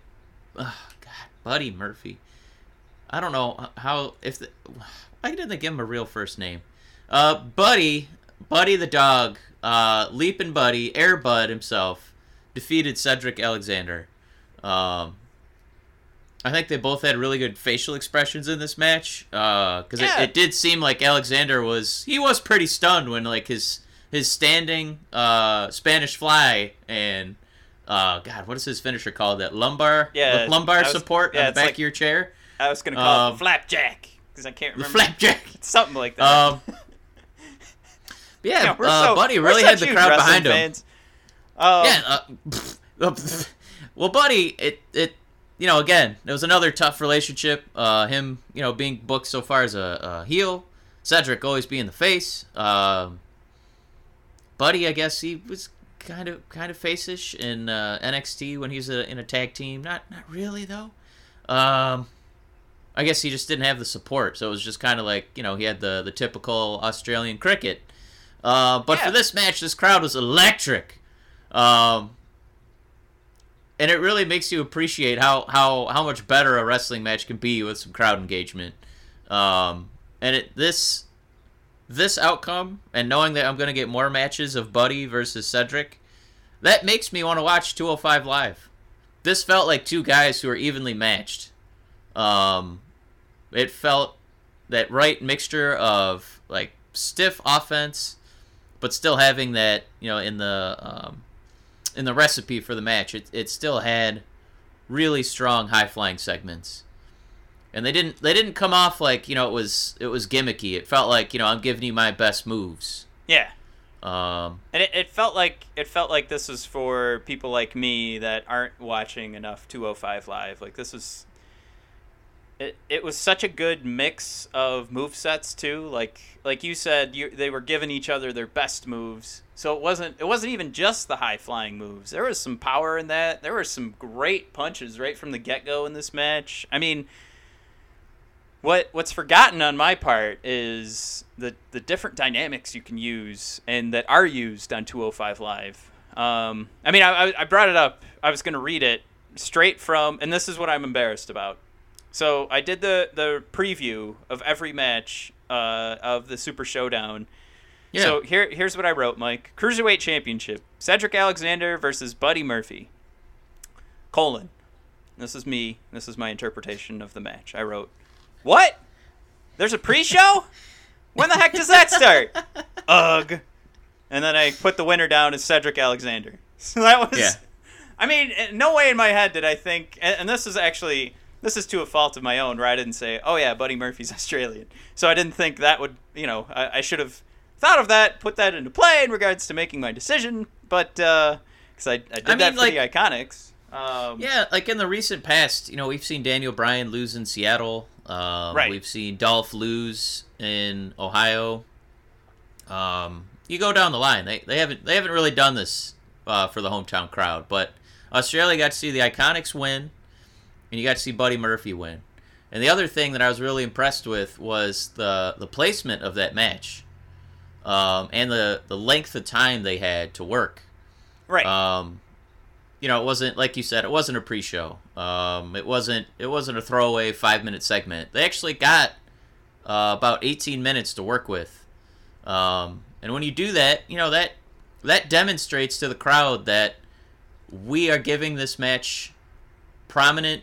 oh God, Buddy Murphy. I don't know how if the, why didn't they give him a real first name? Uh, Buddy, Buddy the dog, uh, Leaping Buddy, Air Bud himself, defeated Cedric Alexander. Um, I think they both had really good facial expressions in this match. Because Yeah. it, it did seem like Alexander was he was pretty stunned when like his his standing uh, Spanish Fly and uh, God, what is his finisher called? That lumbar Yeah, lumbar was- support yeah, on the back like- of your chair. I was gonna call it Um, the flapjack because I can't remember. flapjack. <laughs> Something like that. Um, <laughs> yeah, Yeah, uh, so- Buddy really had the crowd behind him. Um, yeah. Uh, <laughs> well, Buddy, it it you know again it was another tough relationship. Uh, him you know being booked so far as a, a heel, Cedric always being the face. Um, Buddy, I guess he was kind of kind of face-ish in uh, NXT when he was a, in a tag team. Not not really though. Um, I guess he just didn't have the support, so it was just kind of like you know he had the the typical Australian cricket. Uh, but Yeah. for this match, this crowd was electric, um, and it really makes you appreciate how how how much better a wrestling match can be with some crowd engagement. Um, and it this this outcome, and knowing that I'm going to get more matches of Buddy versus Cedric, that makes me want to watch 205 live. This felt like two guys who are evenly matched. Um, it felt that right mixture of like stiff offense, but still having that you know in the um, in the recipe for the match. It it still had really strong high flying segments, and they didn't they didn't come off like you know it was it was gimmicky. It felt like you know I'm giving you my best moves. yeah. Um, And it, it felt like it felt like this was for people like me that aren't watching enough 205 live. Like this was it, it was such a good mix of move sets too. Like like you said, you, they were giving each other their best moves. So it wasn't it wasn't even just the high flying moves. There was some power in that. There were some great punches right from the get go in this match. I mean, what what's forgotten on my part is the the different dynamics you can use and that are used on 205 live um, i mean I, I- I brought it up i was going to read it straight from and this is what i'm embarrassed about so i did the the preview of every match uh, of the super showdown yeah. so here here's what i wrote mike cruiserweight championship cedric alexander versus buddy murphy colon this is me this is my interpretation of the match i wrote what? There's a pre-show? When the heck does that start? <laughs> Ugh. And then I put the winner down as Cedric Alexander. <laughs> So that was. Yeah. I mean, no way in my head did I think, and, and this is actually this is to a fault of my own, where I didn't say, "Oh yeah, Buddy Murphy's <laughs> Australian." So I didn't think that would, you know, I, I should have thought of that, put that into play in regards to making my decision. But because I, I did I that for like- the Iconics. Um, Yeah, like in the recent past, you know, we've seen Daniel Bryan lose in Seattle. Um, Right. We've seen Dolph lose in Ohio. Um, you go down the line. They, they haven't they haven't really done this uh, for the hometown crowd, but Australia got to see the Iconics win, and you got to see Buddy Murphy win. And the other thing that I was really impressed with was the the placement of that match, um, and the the length of time they had to work. Right. Um, you know, it wasn't like you said, it wasn't a pre-show. Um, it wasn't it wasn't a throwaway five minute segment. They actually got uh, about 18 minutes to work with. Um, and when you do that, you know that that demonstrates to the crowd that we are giving this match prominent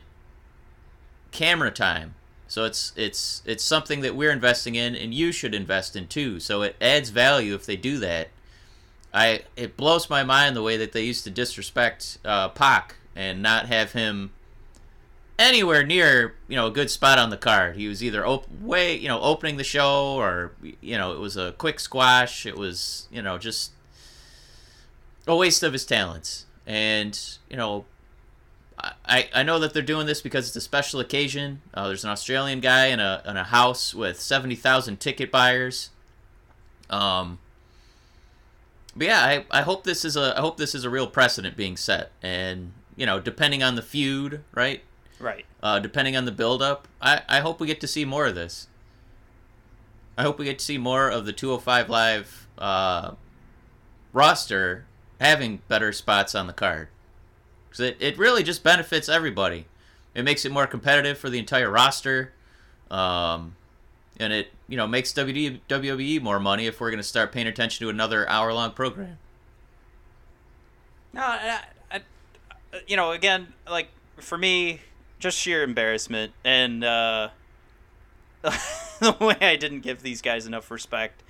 camera time. So it's it's it's something that we're investing in, and you should invest in too. So it adds value if they do that. I it blows my mind the way that they used to disrespect uh, Pac and not have him anywhere near you know a good spot on the card. He was either op- way you know opening the show or you know it was a quick squash. It was you know just a waste of his talents. And you know I, I know that they're doing this because it's a special occasion. Uh, there's an Australian guy in a in a house with seventy thousand ticket buyers. Um. But yeah, I, I hope this is a I hope this is a real precedent being set, and you know, depending on the feud, right? right. Uh, depending on the build up, I, I hope we get to see more of this. I hope we get to see more of the 205 Live uh, roster having better spots on the card. Because it, it really just benefits everybody. It makes it more competitive for the entire roster. Um, and it, you know, makes WD, WWE more money if we're going to start paying attention to another hour long program. No, I, I, you know, again, like for me, just sheer embarrassment and uh, <laughs> the way I didn't give these guys enough respect,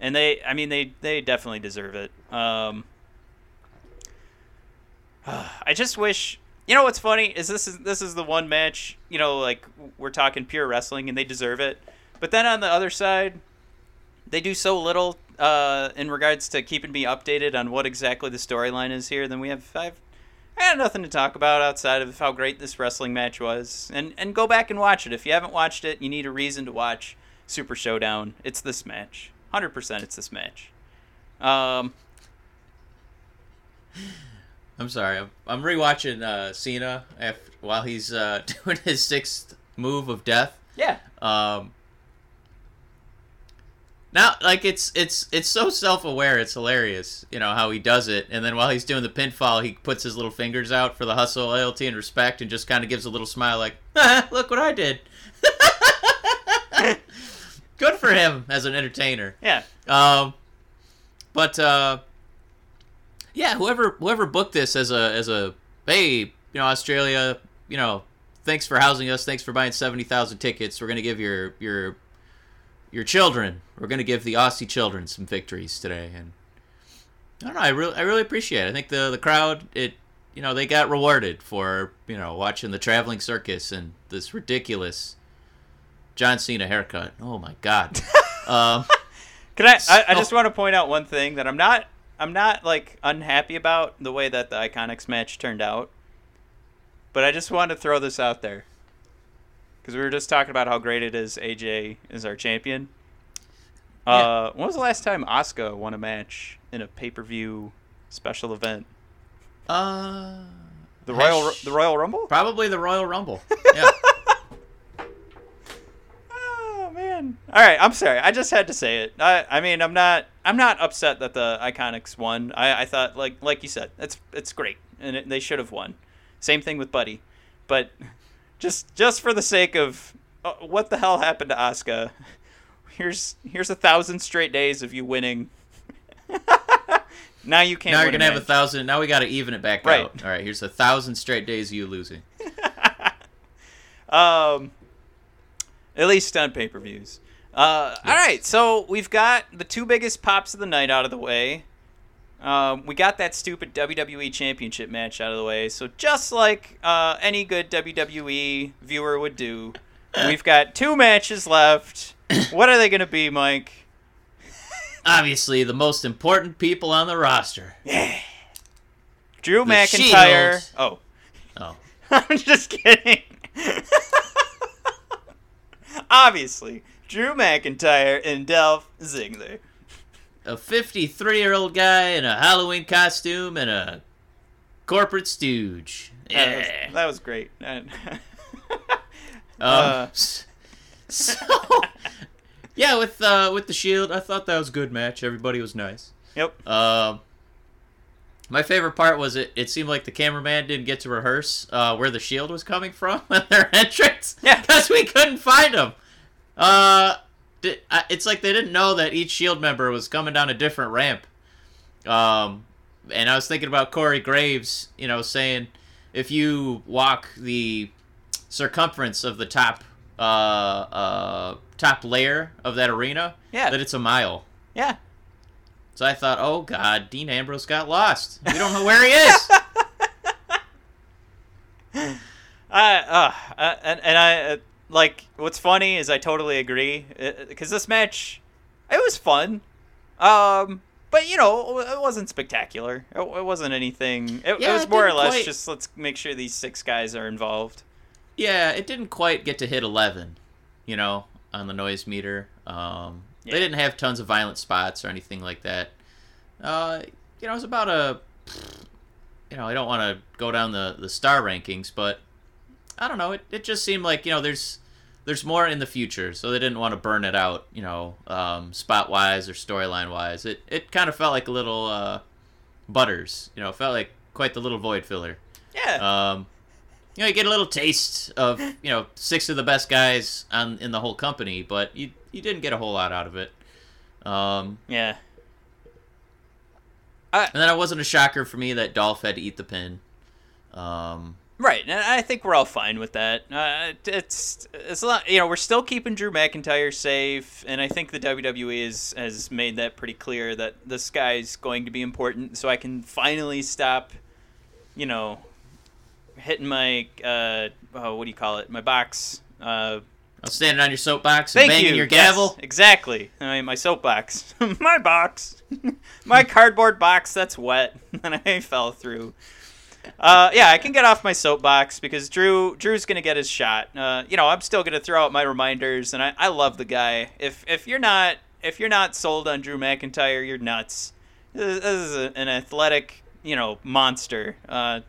and they, I mean, they they definitely deserve it. Um, <sighs> I just wish. You know what's funny is this is this is the one match. You know, like we're talking pure wrestling, and they deserve it. But then on the other side, they do so little uh, in regards to keeping me updated on what exactly the storyline is here. Then we have I've I had nothing to talk about outside of how great this wrestling match was, and and go back and watch it if you haven't watched it. You need a reason to watch Super Showdown. It's this match, hundred percent. It's this match. Um, I'm sorry. I'm, I'm rewatching uh, Cena after, while he's uh, <laughs> doing his sixth move of death. yeah, Um, now, like it's it's it's so self-aware. It's hilarious, you know how he does it. And then while he's doing the pinfall, he puts his little fingers out for the hustle, loyalty, and respect, and just kind of gives a little smile, like, "Look what I did." <laughs> Good for him as an entertainer. yeah. Um, but uh, yeah, whoever whoever booked this as a as a hey, you know, Australia, you know, thanks for housing us, thanks for buying seventy thousand tickets. We're gonna give your your your children, we're gonna give the Aussie children some victories today, and I don't know, I really I really appreciate it. I think the the crowd it you know they got rewarded for you know watching the traveling circus and this ridiculous John Cena haircut. Oh my god. <laughs> um, Can I, I? I just want to point out one thing that I'm not. I'm not like unhappy about the way that the Iconics match turned out. But I just want to throw this out there. Because we were just talking about how great it is AJ is our champion. Uh, when was the last time Asuka won a match in a pay per view special event? uh, The Royal the Royal Rumble? Probably the Royal Rumble. <laughs> Yeah. Oh man! All right, I'm sorry. I just had to say it. I, I mean, I'm not, I'm not upset that the Iconics won. I, I thought, like, like you said, it's, it's great, and it, they should have won. Same thing with Buddy, but just, just for the sake of uh, what the hell happened to Asuka, here's, here's a thousand straight days of you winning. <laughs> now you can't. now you're gonna have a thousand. Now we got to even it back Right. out. All right. Here's a thousand straight days of you losing. <laughs> Um, at least on pay per views. Uh, All right, so we've got the two biggest pops of the night out of the way. Um, we got that stupid WWE Championship match out of the way. So just like uh, any good WWE viewer would do, we've got two matches left. <coughs> What are they going to be, Mike? Obviously, the most important people on the roster. Yeah. Drew The McIntyre. Shield. Oh, Oh, <laughs> I'm just kidding. <laughs> Obviously, Drew McIntyre and Dolph Ziggler. a 53 year old guy in a Halloween costume and a corporate stooge. That was, Yeah. that was great. And- <laughs> Um, Uh. so yeah, with uh, with the Shield, I thought that was a good match. Everybody was nice. yep. Um, my favorite part was it. It seemed like the cameraman didn't get to rehearse uh, where the Shield was coming from <laughs> in their entrance. Yeah. because we couldn't find them. Uh, it's like they didn't know that each Shield member was coming down a different ramp. Um, and I was thinking about Corey Graves, you know, saying if you walk the circumference of the top uh, uh, top layer of that arena, Yeah. that it's a mile. Yeah. So I thought, oh god, Dean Ambrose got lost. We don't know where he is. <laughs> I uh, uh and and I uh, like what's funny is I totally agree because this match it was fun, um, but you know it wasn't spectacular. It, it wasn't anything. It, Yeah, it was more or less quite- just let's make sure these six guys are involved. yeah, it didn't quite get to hit eleven, you know, on the noise meter. Um, Yeah. They didn't have tons of violent spots or anything like that. Uh, you know, it was about a. You know, I don't want to go down the the star rankings, but I don't know. It, it just seemed like you know there's there's more in the future, so they didn't want to burn it out. You know, um, spot wise or storyline wise. It it kind of felt like a little uh, butters. You know, it felt like quite the little void filler. Yeah. Um, you know, you get a little taste of you know six of the best guys on in the whole company, but you you didn't get a whole lot out of it. Um, yeah. and then it wasn't a shocker for me that Dolph had to eat the pin. Um, Right, and I think we're all fine with that. Uh, it's it's not, you know we're still keeping Drew McIntyre safe, and I think the WWE is, has made that pretty clear that this guy's going to be important. So I can finally stop, you know, hitting my uh, oh, what do you call it? My box. Uh, standing on your soapbox and thank banging you. your Yes, gavel. exactly. I mean, my soapbox, <laughs> my box, <laughs> my cardboard box that's wet, <laughs> and I fell through. Uh, yeah, I can get off my soapbox because Drew Drew's gonna get his shot. Uh, you know, I'm still gonna throw out my reminders, and I, I love the guy. If if you're not if you're not sold on Drew McIntyre, you're nuts. This, this is a, an athletic, you know, monster. Uh,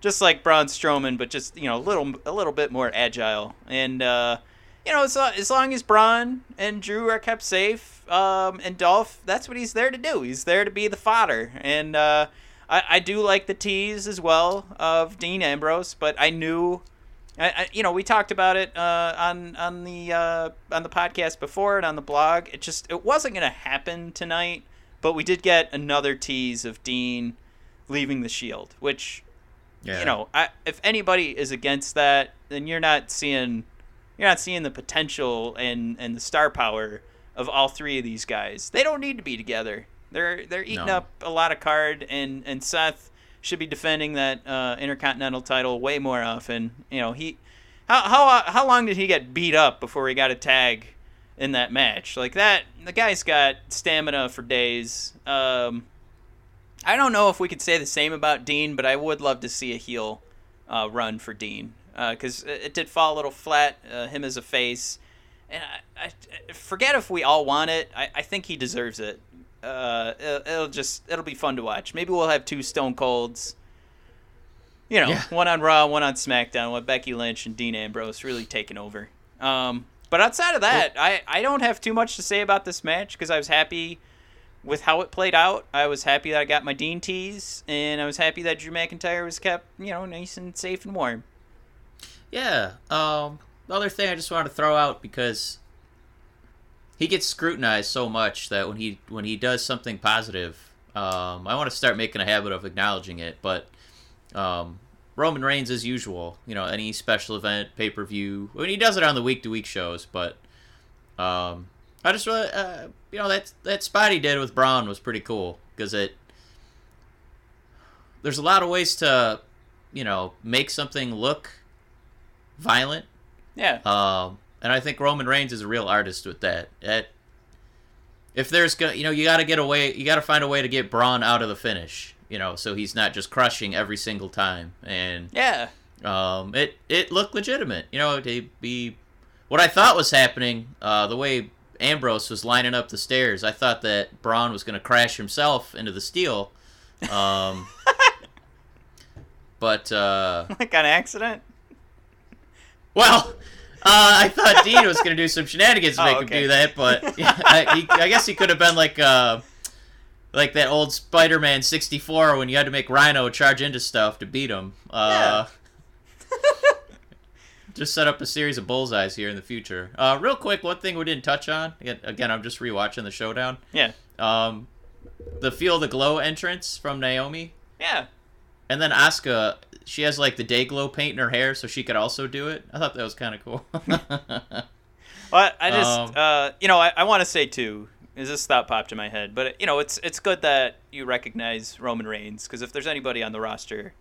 just like Braun Strowman, but just you know, a little a little bit more agile. And uh, you know, as, as long as Braun and Drew are kept safe, um, and Dolph, that's what he's there to do. He's there to be the fodder. And uh, I, I do like the tease as well of Dean Ambrose, but I knew, I, I, you know, we talked about it uh, on on the uh, on the podcast before and on the blog. It just it wasn't gonna happen tonight, but we did get another tease of Dean leaving the Shield, which Yeah. you know, I, if anybody is against that, then you're not seeing you're not seeing the potential and and the star power of all three of these guys. They don't need to be together. They're they're eating No. up a lot of card, and and Seth should be defending that uh, intercontinental title way more often. You know, he how how how long did he get beat up before he got a tag in that match? Like that, the guy's got stamina for days. Um, I don't know if we could say the same about Dean, but I would love to see a heel uh, run for Dean because it, it did fall a little flat. Uh, him as a face, and I, I forget if we all want it. I, I think he deserves it. Uh, it'll, it'll just it'll be fun to watch. Maybe we'll have two Stone Colds. You know, Yeah. one on Raw, one on SmackDown, with Becky Lynch and Dean Ambrose really taking over. Um, but outside of that, I, I don't have too much to say about this match because I was happy with how it played out. I was happy that I got my Dean tease, and I was happy that Drew McIntyre was kept, you know, nice and safe and warm. Yeah. Um, the other thing I just wanted to throw out because he gets scrutinized so much that when he when he does something positive, um, I want to start making a habit of acknowledging it. But um, Roman Reigns, as usual, you know, any special event, pay per view, I mean, he does it on the week to week shows, but um, I just really, uh, you know, that that spot he did with Braun was pretty cool because it. There's a lot of ways to, you know, make something look violent Yeah. um, and I think Roman Reigns is a real artist with that. That if there's go, you know, you got to get away, you got to find a way to get Braun out of the finish. You know, so he's not just crushing every single time. And Yeah. um, it it looked legitimate. You know, to be what I thought was happening. Uh, the way Ambrose was lining up the stairs, I thought that Braun was going to crash himself into the steel. Um, <laughs> but uh, like on accident. well, I thought Dean was gonna do some shenanigans to <laughs> Oh, make okay. him do that, but yeah, <laughs> I, he, I guess he could have been like uh, like that old Spider-Man '64 when you had to make Rhino charge into stuff to beat him. Uh, <laughs> just set up a series of bullseyes here in the future. Uh, real quick, one thing we didn't touch on. Again, again I'm just rewatching the showdown. Yeah. Um, the Feel the Glow entrance from Naomi. Yeah. And then Asuka, she has like the Day-Glo paint in her hair, so she could also do it. I thought that was kind of cool. <laughs> Well, I just, Um, uh, you know, I, I want to say too. Is this thought popped in my head? But you know, it's it's good that you recognize Roman Reigns because if there's anybody on the roster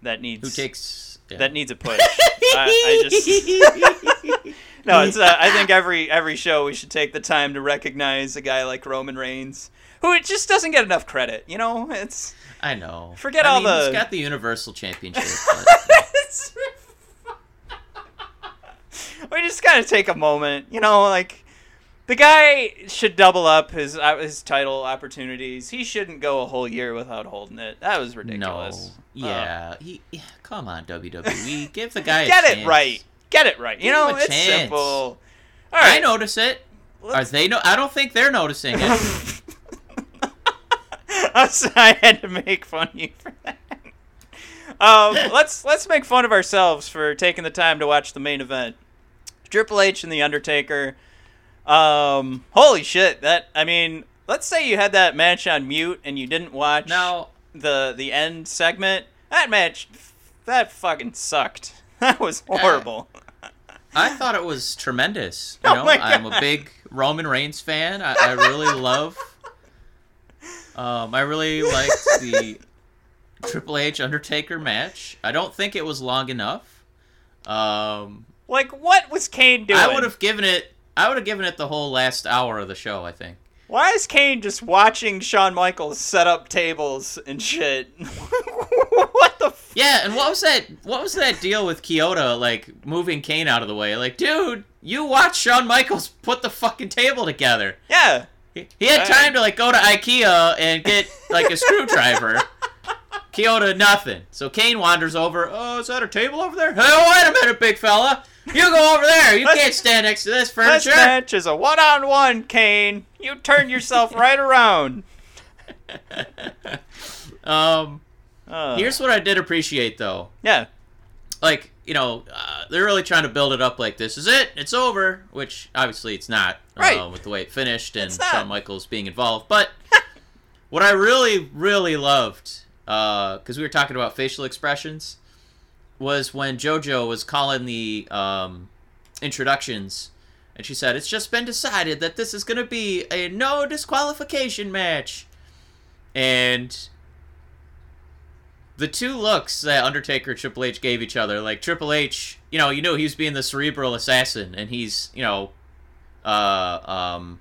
that needs Who takes yeah. that needs a <laughs> push, I, I just <laughs> no. It's uh, I think every every show we should take the time to recognize a guy like Roman Reigns who it just doesn't get enough credit. You know, it's I know. Forget I all mean, the- He's got the Universal Championship. <laughs> <laughs> We just gotta take a moment, you know, like the guy should double up his uh, his title opportunities. He shouldn't go a whole year without holding it. That was no. ridiculous. Yeah. he, yeah. Come on, WWE. Give the guy a get chance. it right. Get it right. You Give know, it's chance. simple. All I notice it. Are Let's- they no? I don't think they're noticing it. <laughs> <laughs> I had to make fun of you for that. Um, <laughs> let's let's make fun of ourselves for taking the time to watch the main event. Triple H and the Undertaker. Um, holy shit! That I mean, let's say you had that match on mute and you didn't watch now, the the end segment. That match, that fucking sucked. <laughs> That was horrible. I thought it was tremendous. You Oh know, my I'm a big Roman Reigns fan. I, I really love. Um, I really <laughs> liked the Triple H Undertaker match. I don't think it was long enough. Um, like, what was Kane doing? I would have given it. I would have given it the whole last hour of the show. I think. Why is Kane just watching Shawn Michaels set up tables and shit? <laughs> what the? F- Yeah, and what was that? What was that deal with Kyoto? Like moving Kane out of the way? Like, dude, you watch Shawn Michaels put the fucking table together. yeah. He, he had time to like go to IKEA and get like a <laughs> screwdriver. Kyoto nothing. So Kane wanders over. Oh, is that a table over there? Hey, wait a minute, big fella. You go over there. You Let's- can't stand next to this furniture. This match is a one-on-one, Kane. You turn yourself <laughs> right around. um, Uh, here's what I did appreciate though. yeah. like you know uh, they're really trying to build it up like this is it it's over which obviously it's not Right. uh, with the way it finished and Shawn Michaels being involved. But <laughs> what I really really loved because we were talking about facial expressions was when JoJo was calling the um, introductions and she said it's just been decided that this is going to be a no disqualification match. And the two looks that Undertaker and Triple H gave each other, like Triple H, you know, you know he was being the cerebral assassin, and he's, you know, uh, um,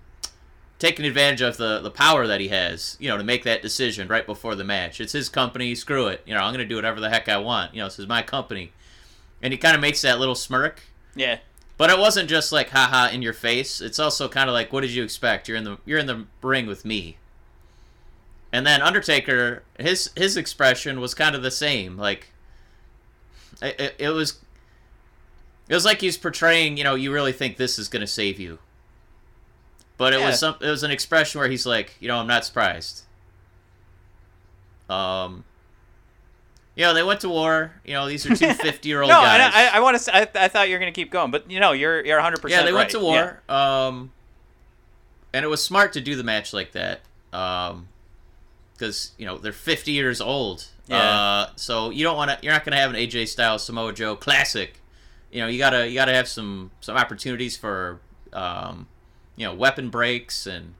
taking advantage of the the power that he has, you know, to make that decision right before the match. It's his company, screw it, you know, I'm gonna do whatever the heck I want, you know, this is my company, and he kind of makes that little smirk. Yeah. But it wasn't just like haha in your face. It's also kind of like what did you expect? You're in the you're in the ring with me. And then Undertaker, his his expression was kind of the same. Like it, it, it was it was like he's portraying, you know, you really think this is going to save you. But it Yeah. was some it was an expression where he's like, you know, I'm not surprised. Um you know, they went to war. You know, these are two <laughs> 50 year old No, guys. I, I, I want to. I, I thought you were gonna keep going, but you know, you're you're 100. percent Yeah, they went to war. Um, and it was smart to do the match like that. Um, because you know they're 50 years old. Yeah. Uh, so you don't want to. You're not gonna have an AJ Styles Samoa Joe classic. You know, you gotta you gotta have some some opportunities for um, you know, weapon breaks and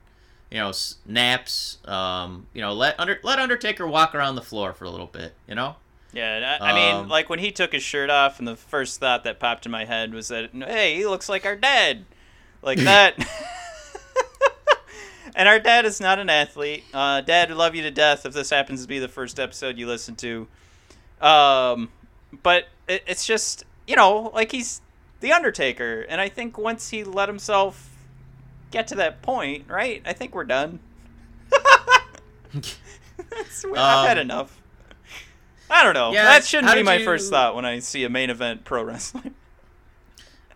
you know snaps. Um, you know, let under let Undertaker walk around the floor for a little bit. You know. Yeah, I, I mean, Um, like when he took his shirt off, and the first thought that popped in my head was that, hey, he looks like our dad, like <laughs> that. <laughs> and our dad is not an athlete. Uh, dad would love you to death if this happens to be the first episode you listen to. Um, but it, it's just, you know, like he's the Undertaker, and I think once he let himself get to that point, right? I think we're done. I've had Um, enough. I don't know. Yeah, that shouldn't be my you- first thought when I see a main event pro wrestling. <laughs>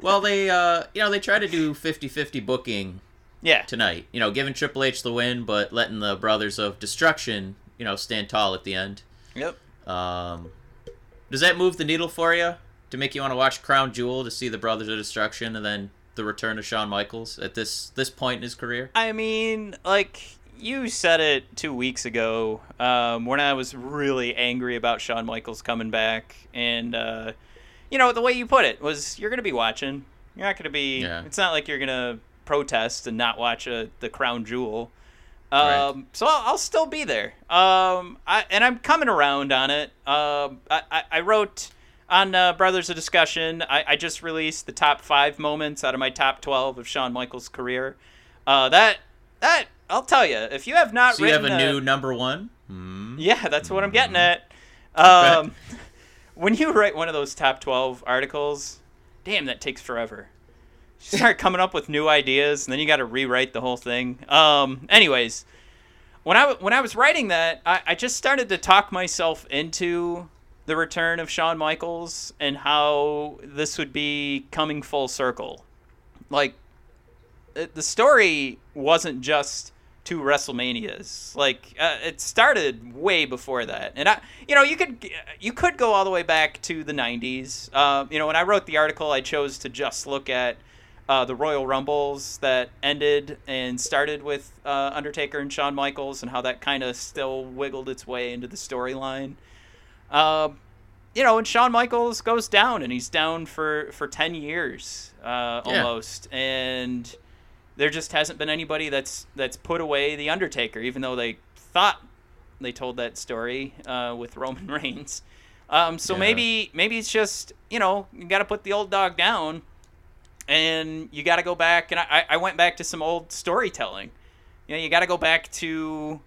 Well, they uh, you know, they try to do 50-50 booking yeah. tonight. You know, giving Triple H the win, but letting the Brothers of Destruction, you know, stand tall at the end. Yep. Um, does that move the needle for you to make you want to watch Crown Jewel to see the Brothers of Destruction and then the return of Shawn Michaels at this this point in his career? I mean, like you said it two weeks ago um, when I was really angry about Shawn Michaels coming back, and uh, you know the way you put it was you're gonna be watching. You're not gonna be. Yeah. It's not like you're gonna protest and not watch a, the crown jewel. Um, Right. So I'll, I'll still be there. Um, I, and I'm coming around on it. Um, I, I, I wrote on uh, Brothers of Discussion. I, I just released the top five moments out of my top twelve of Shawn Michaels' career. Uh, that that I'll tell you, if you have not read So you have written a new number one. Hmm. yeah, that's what I'm getting at. Um, when you write one of those top 12 articles, damn, that takes forever. You start coming up with new ideas, and then you got to rewrite the whole thing. Um, anyways, when I, when I was writing that, I, I just started to talk myself into the return of Shawn Michaels and how this would be coming full circle. Like, it, the story wasn't just two WrestleManias. Like uh, it started way before that, and I, you know, you could you could go all the way back to the '90s. Uh, you know, when I wrote the article, I chose to just look at uh, the Royal Rumbles that ended and started with uh, Undertaker and Shawn Michaels, and how that kind of still wiggled its way into the storyline. Um, you know, and Shawn Michaels goes down, and he's down for for ten years uh, Yeah. almost, and there just hasn't been anybody that's that's put away the Undertaker, even though they thought they told that story uh, with Roman <laughs> Reigns. Um, so Yeah. maybe maybe it's just you know you got to put the old dog down, and you got to go back. And I, I went back to some old storytelling. You know, you got to go back to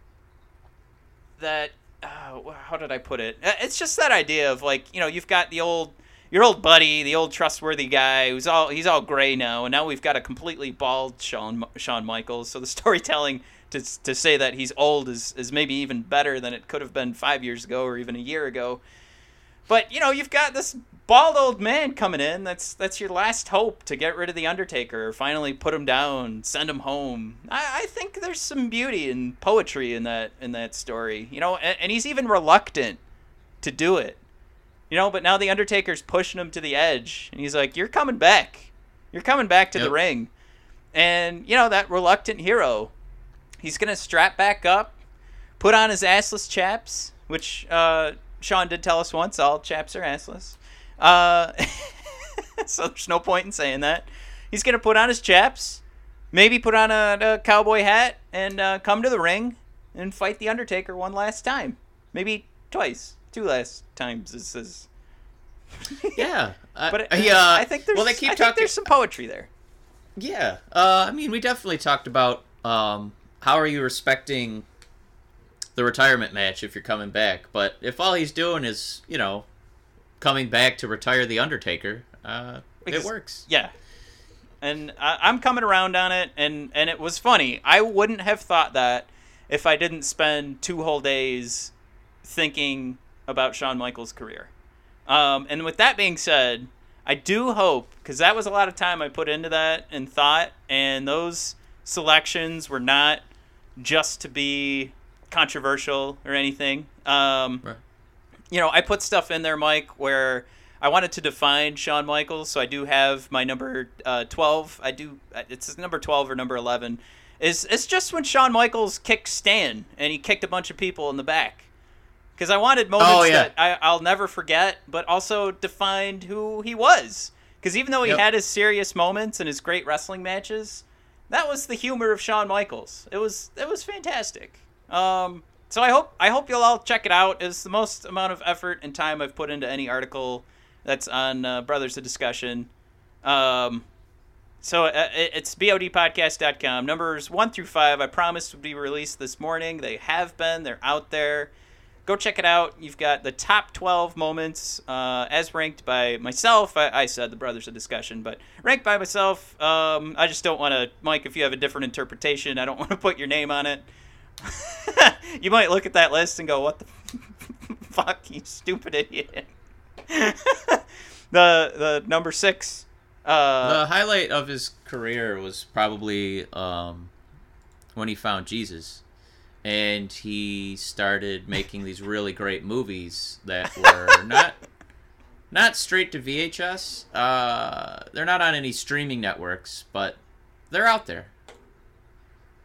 that. Uh, how did I put it? Uh, It's just that idea of like you know you've got the old your old buddy, the old trustworthy guy who's all he's all gray now, and now we've got a completely bald Shawn Shawn Michaels. So the <laughs> storytelling to to say that he's old is is maybe even better than it could have been five years ago or even a year ago. But you know you've got this bald old man coming in. That's that's your last hope to get rid of the Undertaker finally put him down, send him home. I, I think there's some beauty and poetry in that in that story. You know, and, and he's even reluctant to do it. You know, but now the Undertaker's pushing him to the edge, and he's like, "You're coming back. You're coming back to the ring." And you know that reluctant hero, he's gonna strap back up, put on his assless chaps, which uh, Sean did tell us once. All chaps are assless. Uh, <laughs> so there's no point in saying that. He's gonna put on his chaps, maybe put on a, a cowboy hat, and uh, come to the ring and fight the Undertaker one last time, maybe twice, two last times. This is. <laughs> Yeah, But I, uh, I think there's. well, they keep I talking. there's some poetry there. Yeah, uh, I mean, we definitely talked about um, how are you respecting the retirement match if you're coming back, but if all he's doing is, you know, coming back to retire the Undertaker, uh, it works. Yeah. And I, I'm coming around on it, and, and it was funny. I wouldn't have thought that if I didn't spend two whole days thinking about Shawn Michaels' career. Um, and with that being said, I do hope, because that was a lot of time I put into that and thought, and those selections were not just to be controversial or anything. Um, Right. You know, I put stuff in there, Mike, where I wanted to define Shawn Michaels, so I do have my number uh, twelve. I do. It's number twelve or number eleven. Is it's just when Shawn Michaels kicked Stan and he kicked a bunch of people in the back. Because I wanted moments Oh, yeah. that I, I'll never forget, but also defined who he was. Because even though he Yep. had his serious moments and his great wrestling matches, that was the humor of Shawn Michaels. It was it was fantastic. Um, so I hope I hope you'll all check it out. It's the most amount of effort and time I've put into any article that's on uh, Brothers of Discussion. Um, so uh, it- it's bodpodcast.com. Numbers one through five, I promised would be released this morning. They have been. They're out there. Go check it out. You've got the top 12 moments uh, as ranked by myself. I, I said the Brothers of Discussion, but ranked by myself. Um, I just don't want to, Mike, if you have a different interpretation, I don't <laughs> want to put your name on it. <laughs> you might look at that list and go, what the <laughs> fuck, you stupid idiot. <laughs> the the number six. Uh, the highlight of his career was probably um, when he found Jesus, and he started making these really great movies that were not not straight to VHS. Uh, they're not on any streaming networks, but they're out there.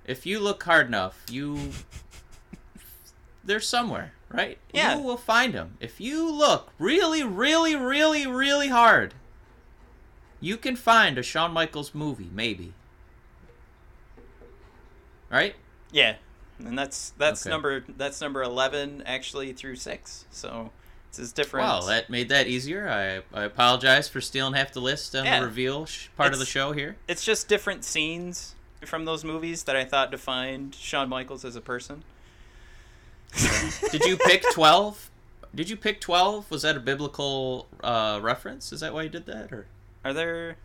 If you look hard enough, you they're somewhere, right? Yeah. You will find them. If you look really, really, really, really hard, you can find a Shawn Michaels movie, maybe. Right? yeah, and that's that's Okay. number that's number eleven actually through six. So it's as different. Well, that made that easier. I, I apologize for stealing half the list on Yeah. the reveal sh- part of the show here. it's just different scenes from those movies that I thought defined Shawn Michaels as a person. <laughs> Did you pick 12? Did you pick 12? Was that a biblical uh, reference? Is that why you did that? Or Are there?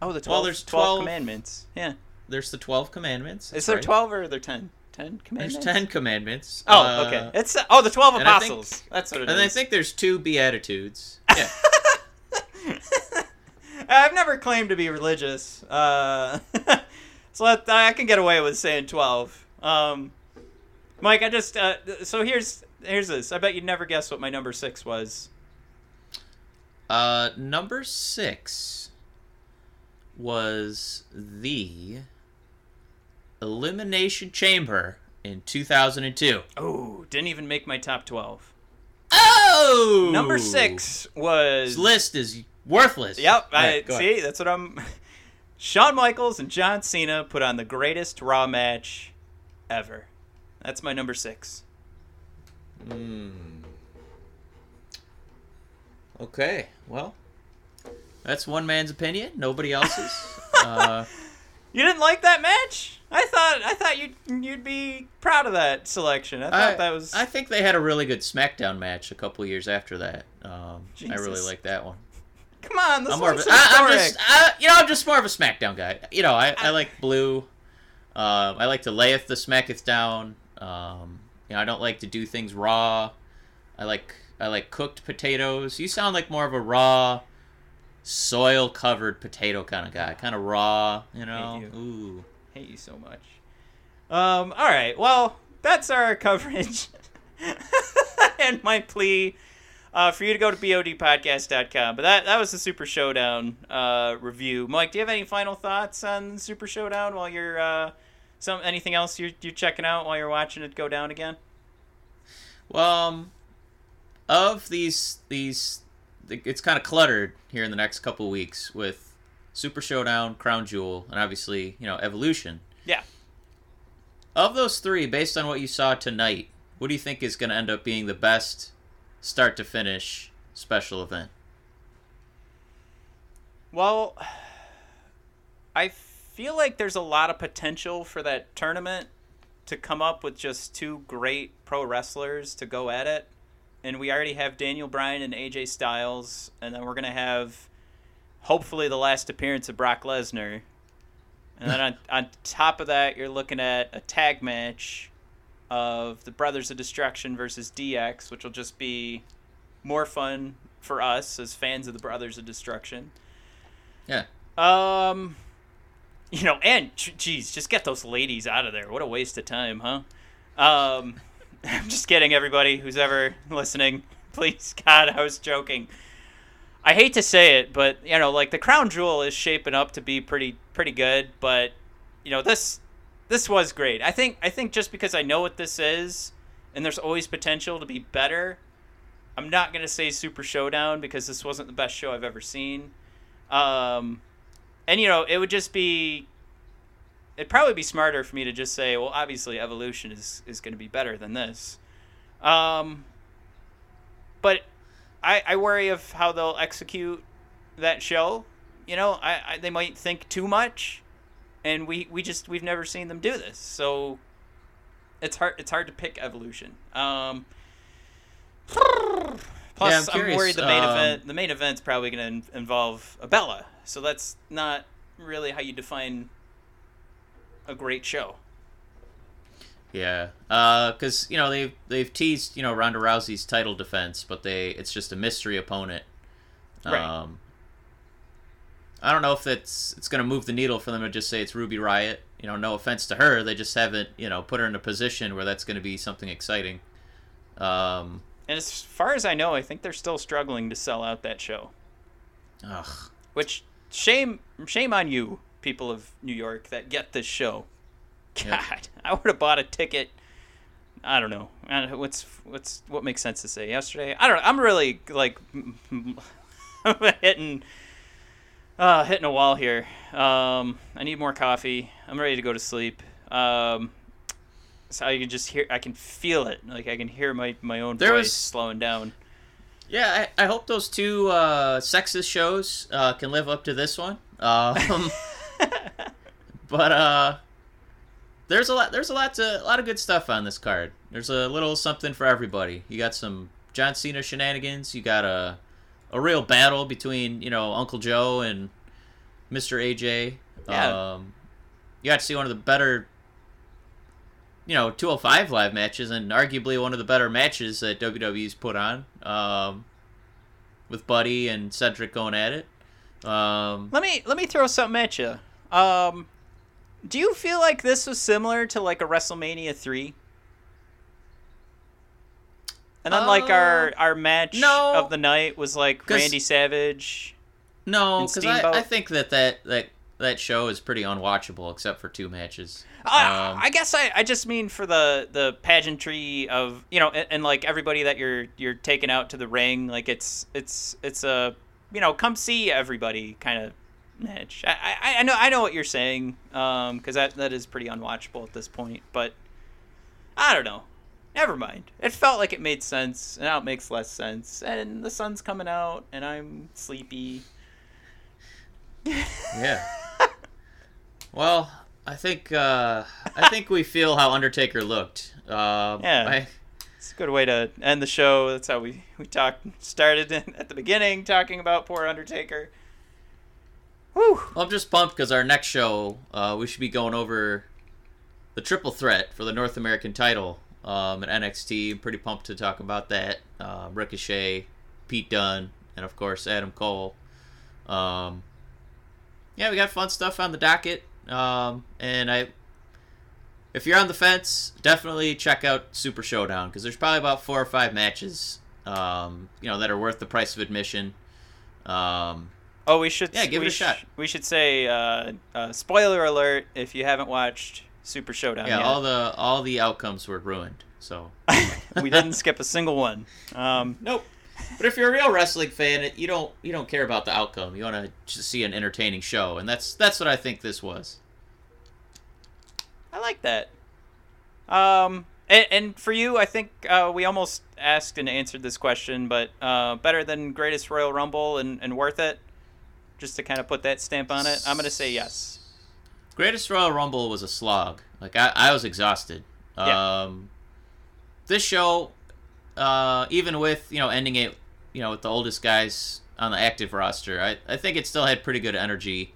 Oh, the 12, Well, there's 12 12 commandments. Yeah. There's the 12 commandments. Is there right. 12 or are there 10? 10 commandments. There's commandments? 10 commandments. Oh, Uh, okay. It's oh the 12 and I think- apostles. That's what it is. And I think there's two beatitudes. <laughs> Yeah. I've never claimed to be religious. Uh, <laughs> so I can get away with saying 12. Um, Mike, I just uh, so here's here's this. I bet you'd never guess what my number 6 was. Uh, number six was the Elimination Chamber in 2002. Oh, didn't even make my top 12. Oh! Number 6 was This list is worthless. Yep, I right, ahead. see. That's what I'm. Shawn Michaels and John Cena put on the greatest Raw match ever. That's my number six. Okay, well, that's one man's opinion. Nobody else's. <laughs> uh, You didn't like that match? I thought I thought you'd you'd be proud of that selection. I thought I, that was. I think they had a really good SmackDown match a couple years after that. Um, I really like that one. Come on, this I'm more of a, I, I'm just, I, you know, I'm just more of a SmackDown guy. You know, I, I like Blue. Um, I like to layeth the smacketh down. Um, you know, I don't like to do things raw. I like I like cooked potatoes. You sound like more of a raw, soil covered potato kind of guy. Kind of raw, you know. you. Ooh. hate you so much. Um. All right. Well, that's our <laughs> coverage, <laughs> and my plea uh, for you to go to bodpodcast.com. But that that was the Super Showdown uh, review. Mike, do you have any final thoughts on Super Showdown while you're uh, some anything else you're you're checking out while you're watching it go down again? Well, um, of these these, it's kind of cluttered here in the next couple weeks with Super Showdown, Crown Jewel, and obviously you know Evolution. Yeah. Of those three, based on what you saw tonight, what do you think is going to end up being the best start to finish special event? Well, I feel like there's a lot of potential for that tournament to come up with just two great pro wrestlers to go at it. And we already have Daniel Bryan and AJ Styles, and then we're going to have hopefully the last appearance of Brock Lesnar. And then on, on top of that, you're looking at a tag match of the Brothers of Destruction versus DX, which will just be more fun for us as fans of the Brothers of Destruction. Yeah. Um, you know, and geez, just get those ladies out of there. What a waste of time, huh? Um, <laughs> I'm just kidding, everybody who's ever listening. <laughs> Please, God, I was joking. I hate to say it, but you know, like the crown jewel is shaping up to be pretty pretty good. But you know, this this was great. I think I think just because I know what this is, and there's always potential to be better. I'm not gonna say Super Showdown because this wasn't the best show I've ever seen. Um, and you know, it would just be. It'd probably be smarter for me to just say, well, obviously, Evolution is is to be better than this. Um, but I I worry of how they'll execute that show. You know, I, I they might think too much, and we we just we've never seen them do this, so it's hard it's hard to pick Evolution. Um. Plus, Yeah, I'm I'm, worried the main um, event the main event's probably going to involve a Bella, so that's not really how you define a great show. Yeah, because you know they've they've teased you know Ronda Rousey's title defense, but they it's just a mystery opponent. Right. I don't know if that's it's going to move the needle for them to just say it's Ruby Riott. You know, no offense to her, they just haven't you know put her in a position where that's going to be something exciting. Um, And as far as I know, I think they're still struggling to sell out that show. ugh. Which shame shame on you, people of New York that get this show. God, Yep. I would have bought a ticket. I don't know. I don't know. What's what's what makes sense to say yesterday? I don't know. I'm really like <laughs> hitting uh hitting a wall here. Um I need more coffee. I'm ready to go to sleep. Um so I can just hear I can feel it. Like I can hear my my own There voice was- slowing down. Yeah, I, I hope those two uh, sexist shows uh, can live up to this one. Um, <laughs> but uh, there's a lot. There's a lot to a lot of good stuff on this card. There's a little something for everybody. You got some John Cena shenanigans. You got a a real battle between you know Uncle Joe and Mr. AJ. Yeah. Um, you got to see one of the better. You know, 205 live matches, and arguably one of the better matches that WWE's put on, um, with Buddy and Cedric going at it. Um, Let me let me throw something at you. Um, do you feel like this was similar to like a WrestleMania three? And then like our our match no. of the night was like Randy Savage. No, because I, I think that, that that that show is pretty unwatchable except for two matches. I, Um, I guess I, I just mean for the the pageantry of you know and, and like everybody that you're you're taking out to the ring like it's it's it's a you know come see everybody kind of match. I, I, I know I know what you're saying um because that that is pretty unwatchable at this point but I don't know. Never mind. It felt like it made sense, and now it makes less sense. And the sun's coming out, and I'm sleepy. yeah. <laughs> well, I think uh, I think we feel how Undertaker looked. Um, Yeah. I, It's a good way to end the show. That's how we we talked started in, at the beginning talking about poor Undertaker. Whew. well, I'm just pumped because our next show uh, we should be going over the triple threat for the North American title um, at NXT. I'm pretty pumped to talk about that. Uh, Ricochet, Pete Dunne, and of course Adam Cole. Um, yeah, we got fun stuff on the docket. Um, and I, if you're on the fence, definitely check out Super Showdown because there's probably about four or five matches, um, you know, that are worth the price of admission. Um, Oh, we should Yeah, give it a shot. We should say uh, uh, spoiler alert if you haven't watched Super Showdown yeah, yet. all the all the outcomes were ruined. So <laughs> we didn't skip a single one. Um, nope. But if you're a real wrestling fan, it, you don't you don't care about the outcome. You want to just see an entertaining show, and that's that's what I think this was. I like that. Um, and, and for you, I think uh, we almost asked and answered this question, but uh, better than Greatest Royal Rumble and, and worth it? Just to kind of put that stamp on it, I'm going to say yes. Greatest Royal Rumble was a slog. Like I, I was exhausted. Yeah. Um, this show, uh, even with you know ending it, you know with the oldest guys on the active roster, I, I think it still had pretty good energy,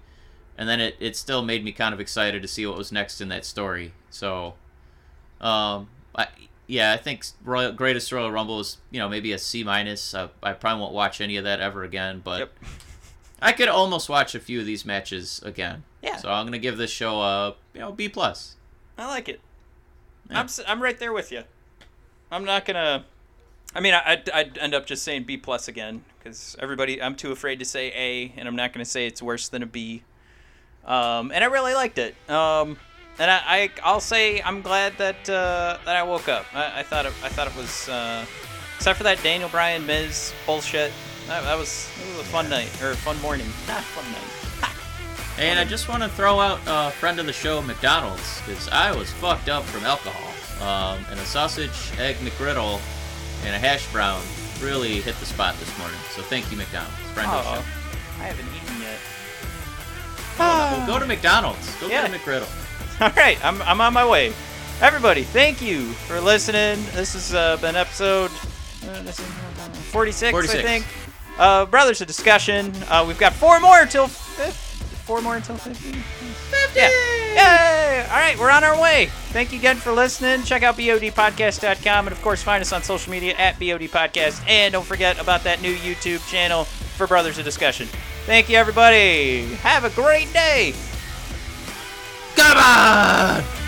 and then it, it still made me kind of excited to see what was next in that story. So, um, I, yeah, I think Royal, Greatest Royal Rumble is you know maybe a C minus. I, I probably won't watch any of that ever again, but. Yep. <laughs> I could almost watch a few of these matches again. Yeah. So I'm gonna give this show a you know B plus. I like it. Yeah. I'm, I'm right there with you. I'm not going to. I mean, I, I'd, I'd end up just saying B plus again because everybody. I'm too afraid to say A, and I'm not going to say it's worse than a B. Um, and I really liked it. Um, and I, I I'll say I'm glad that uh, that I woke up. I, I thought it, I thought it was uh, except for that Daniel Bryan Miz bullshit. That, that was it was a fun night or a fun morning. Not <laughs> fun night. And I just want to throw out a friend of the show, McDonald's, because I was fucked up from alcohol. Um, and a sausage, egg McGriddle, and a hash brown really hit the spot this morning. So thank you, McDonald's. Friend of the Oh, show. I haven't eaten yet. Well, go to McDonald's. Go Yeah. get a McGriddle. <laughs> All right, I'm, I'm on my way. Everybody, thank you for listening. This has uh, been episode uh, 46, 46. I think. Uh, Brothers of Discussion. Uh, we've got four more until fif- four more until 50. 50! Fifty. Yay! All right, we're on our way. Thank you again for listening. Check out bodpodcast.com and, of course, find us on social media at BODpodcast. And don't forget about that new YouTube channel for Brothers of Discussion. Thank you, everybody. Have a great day. Come on.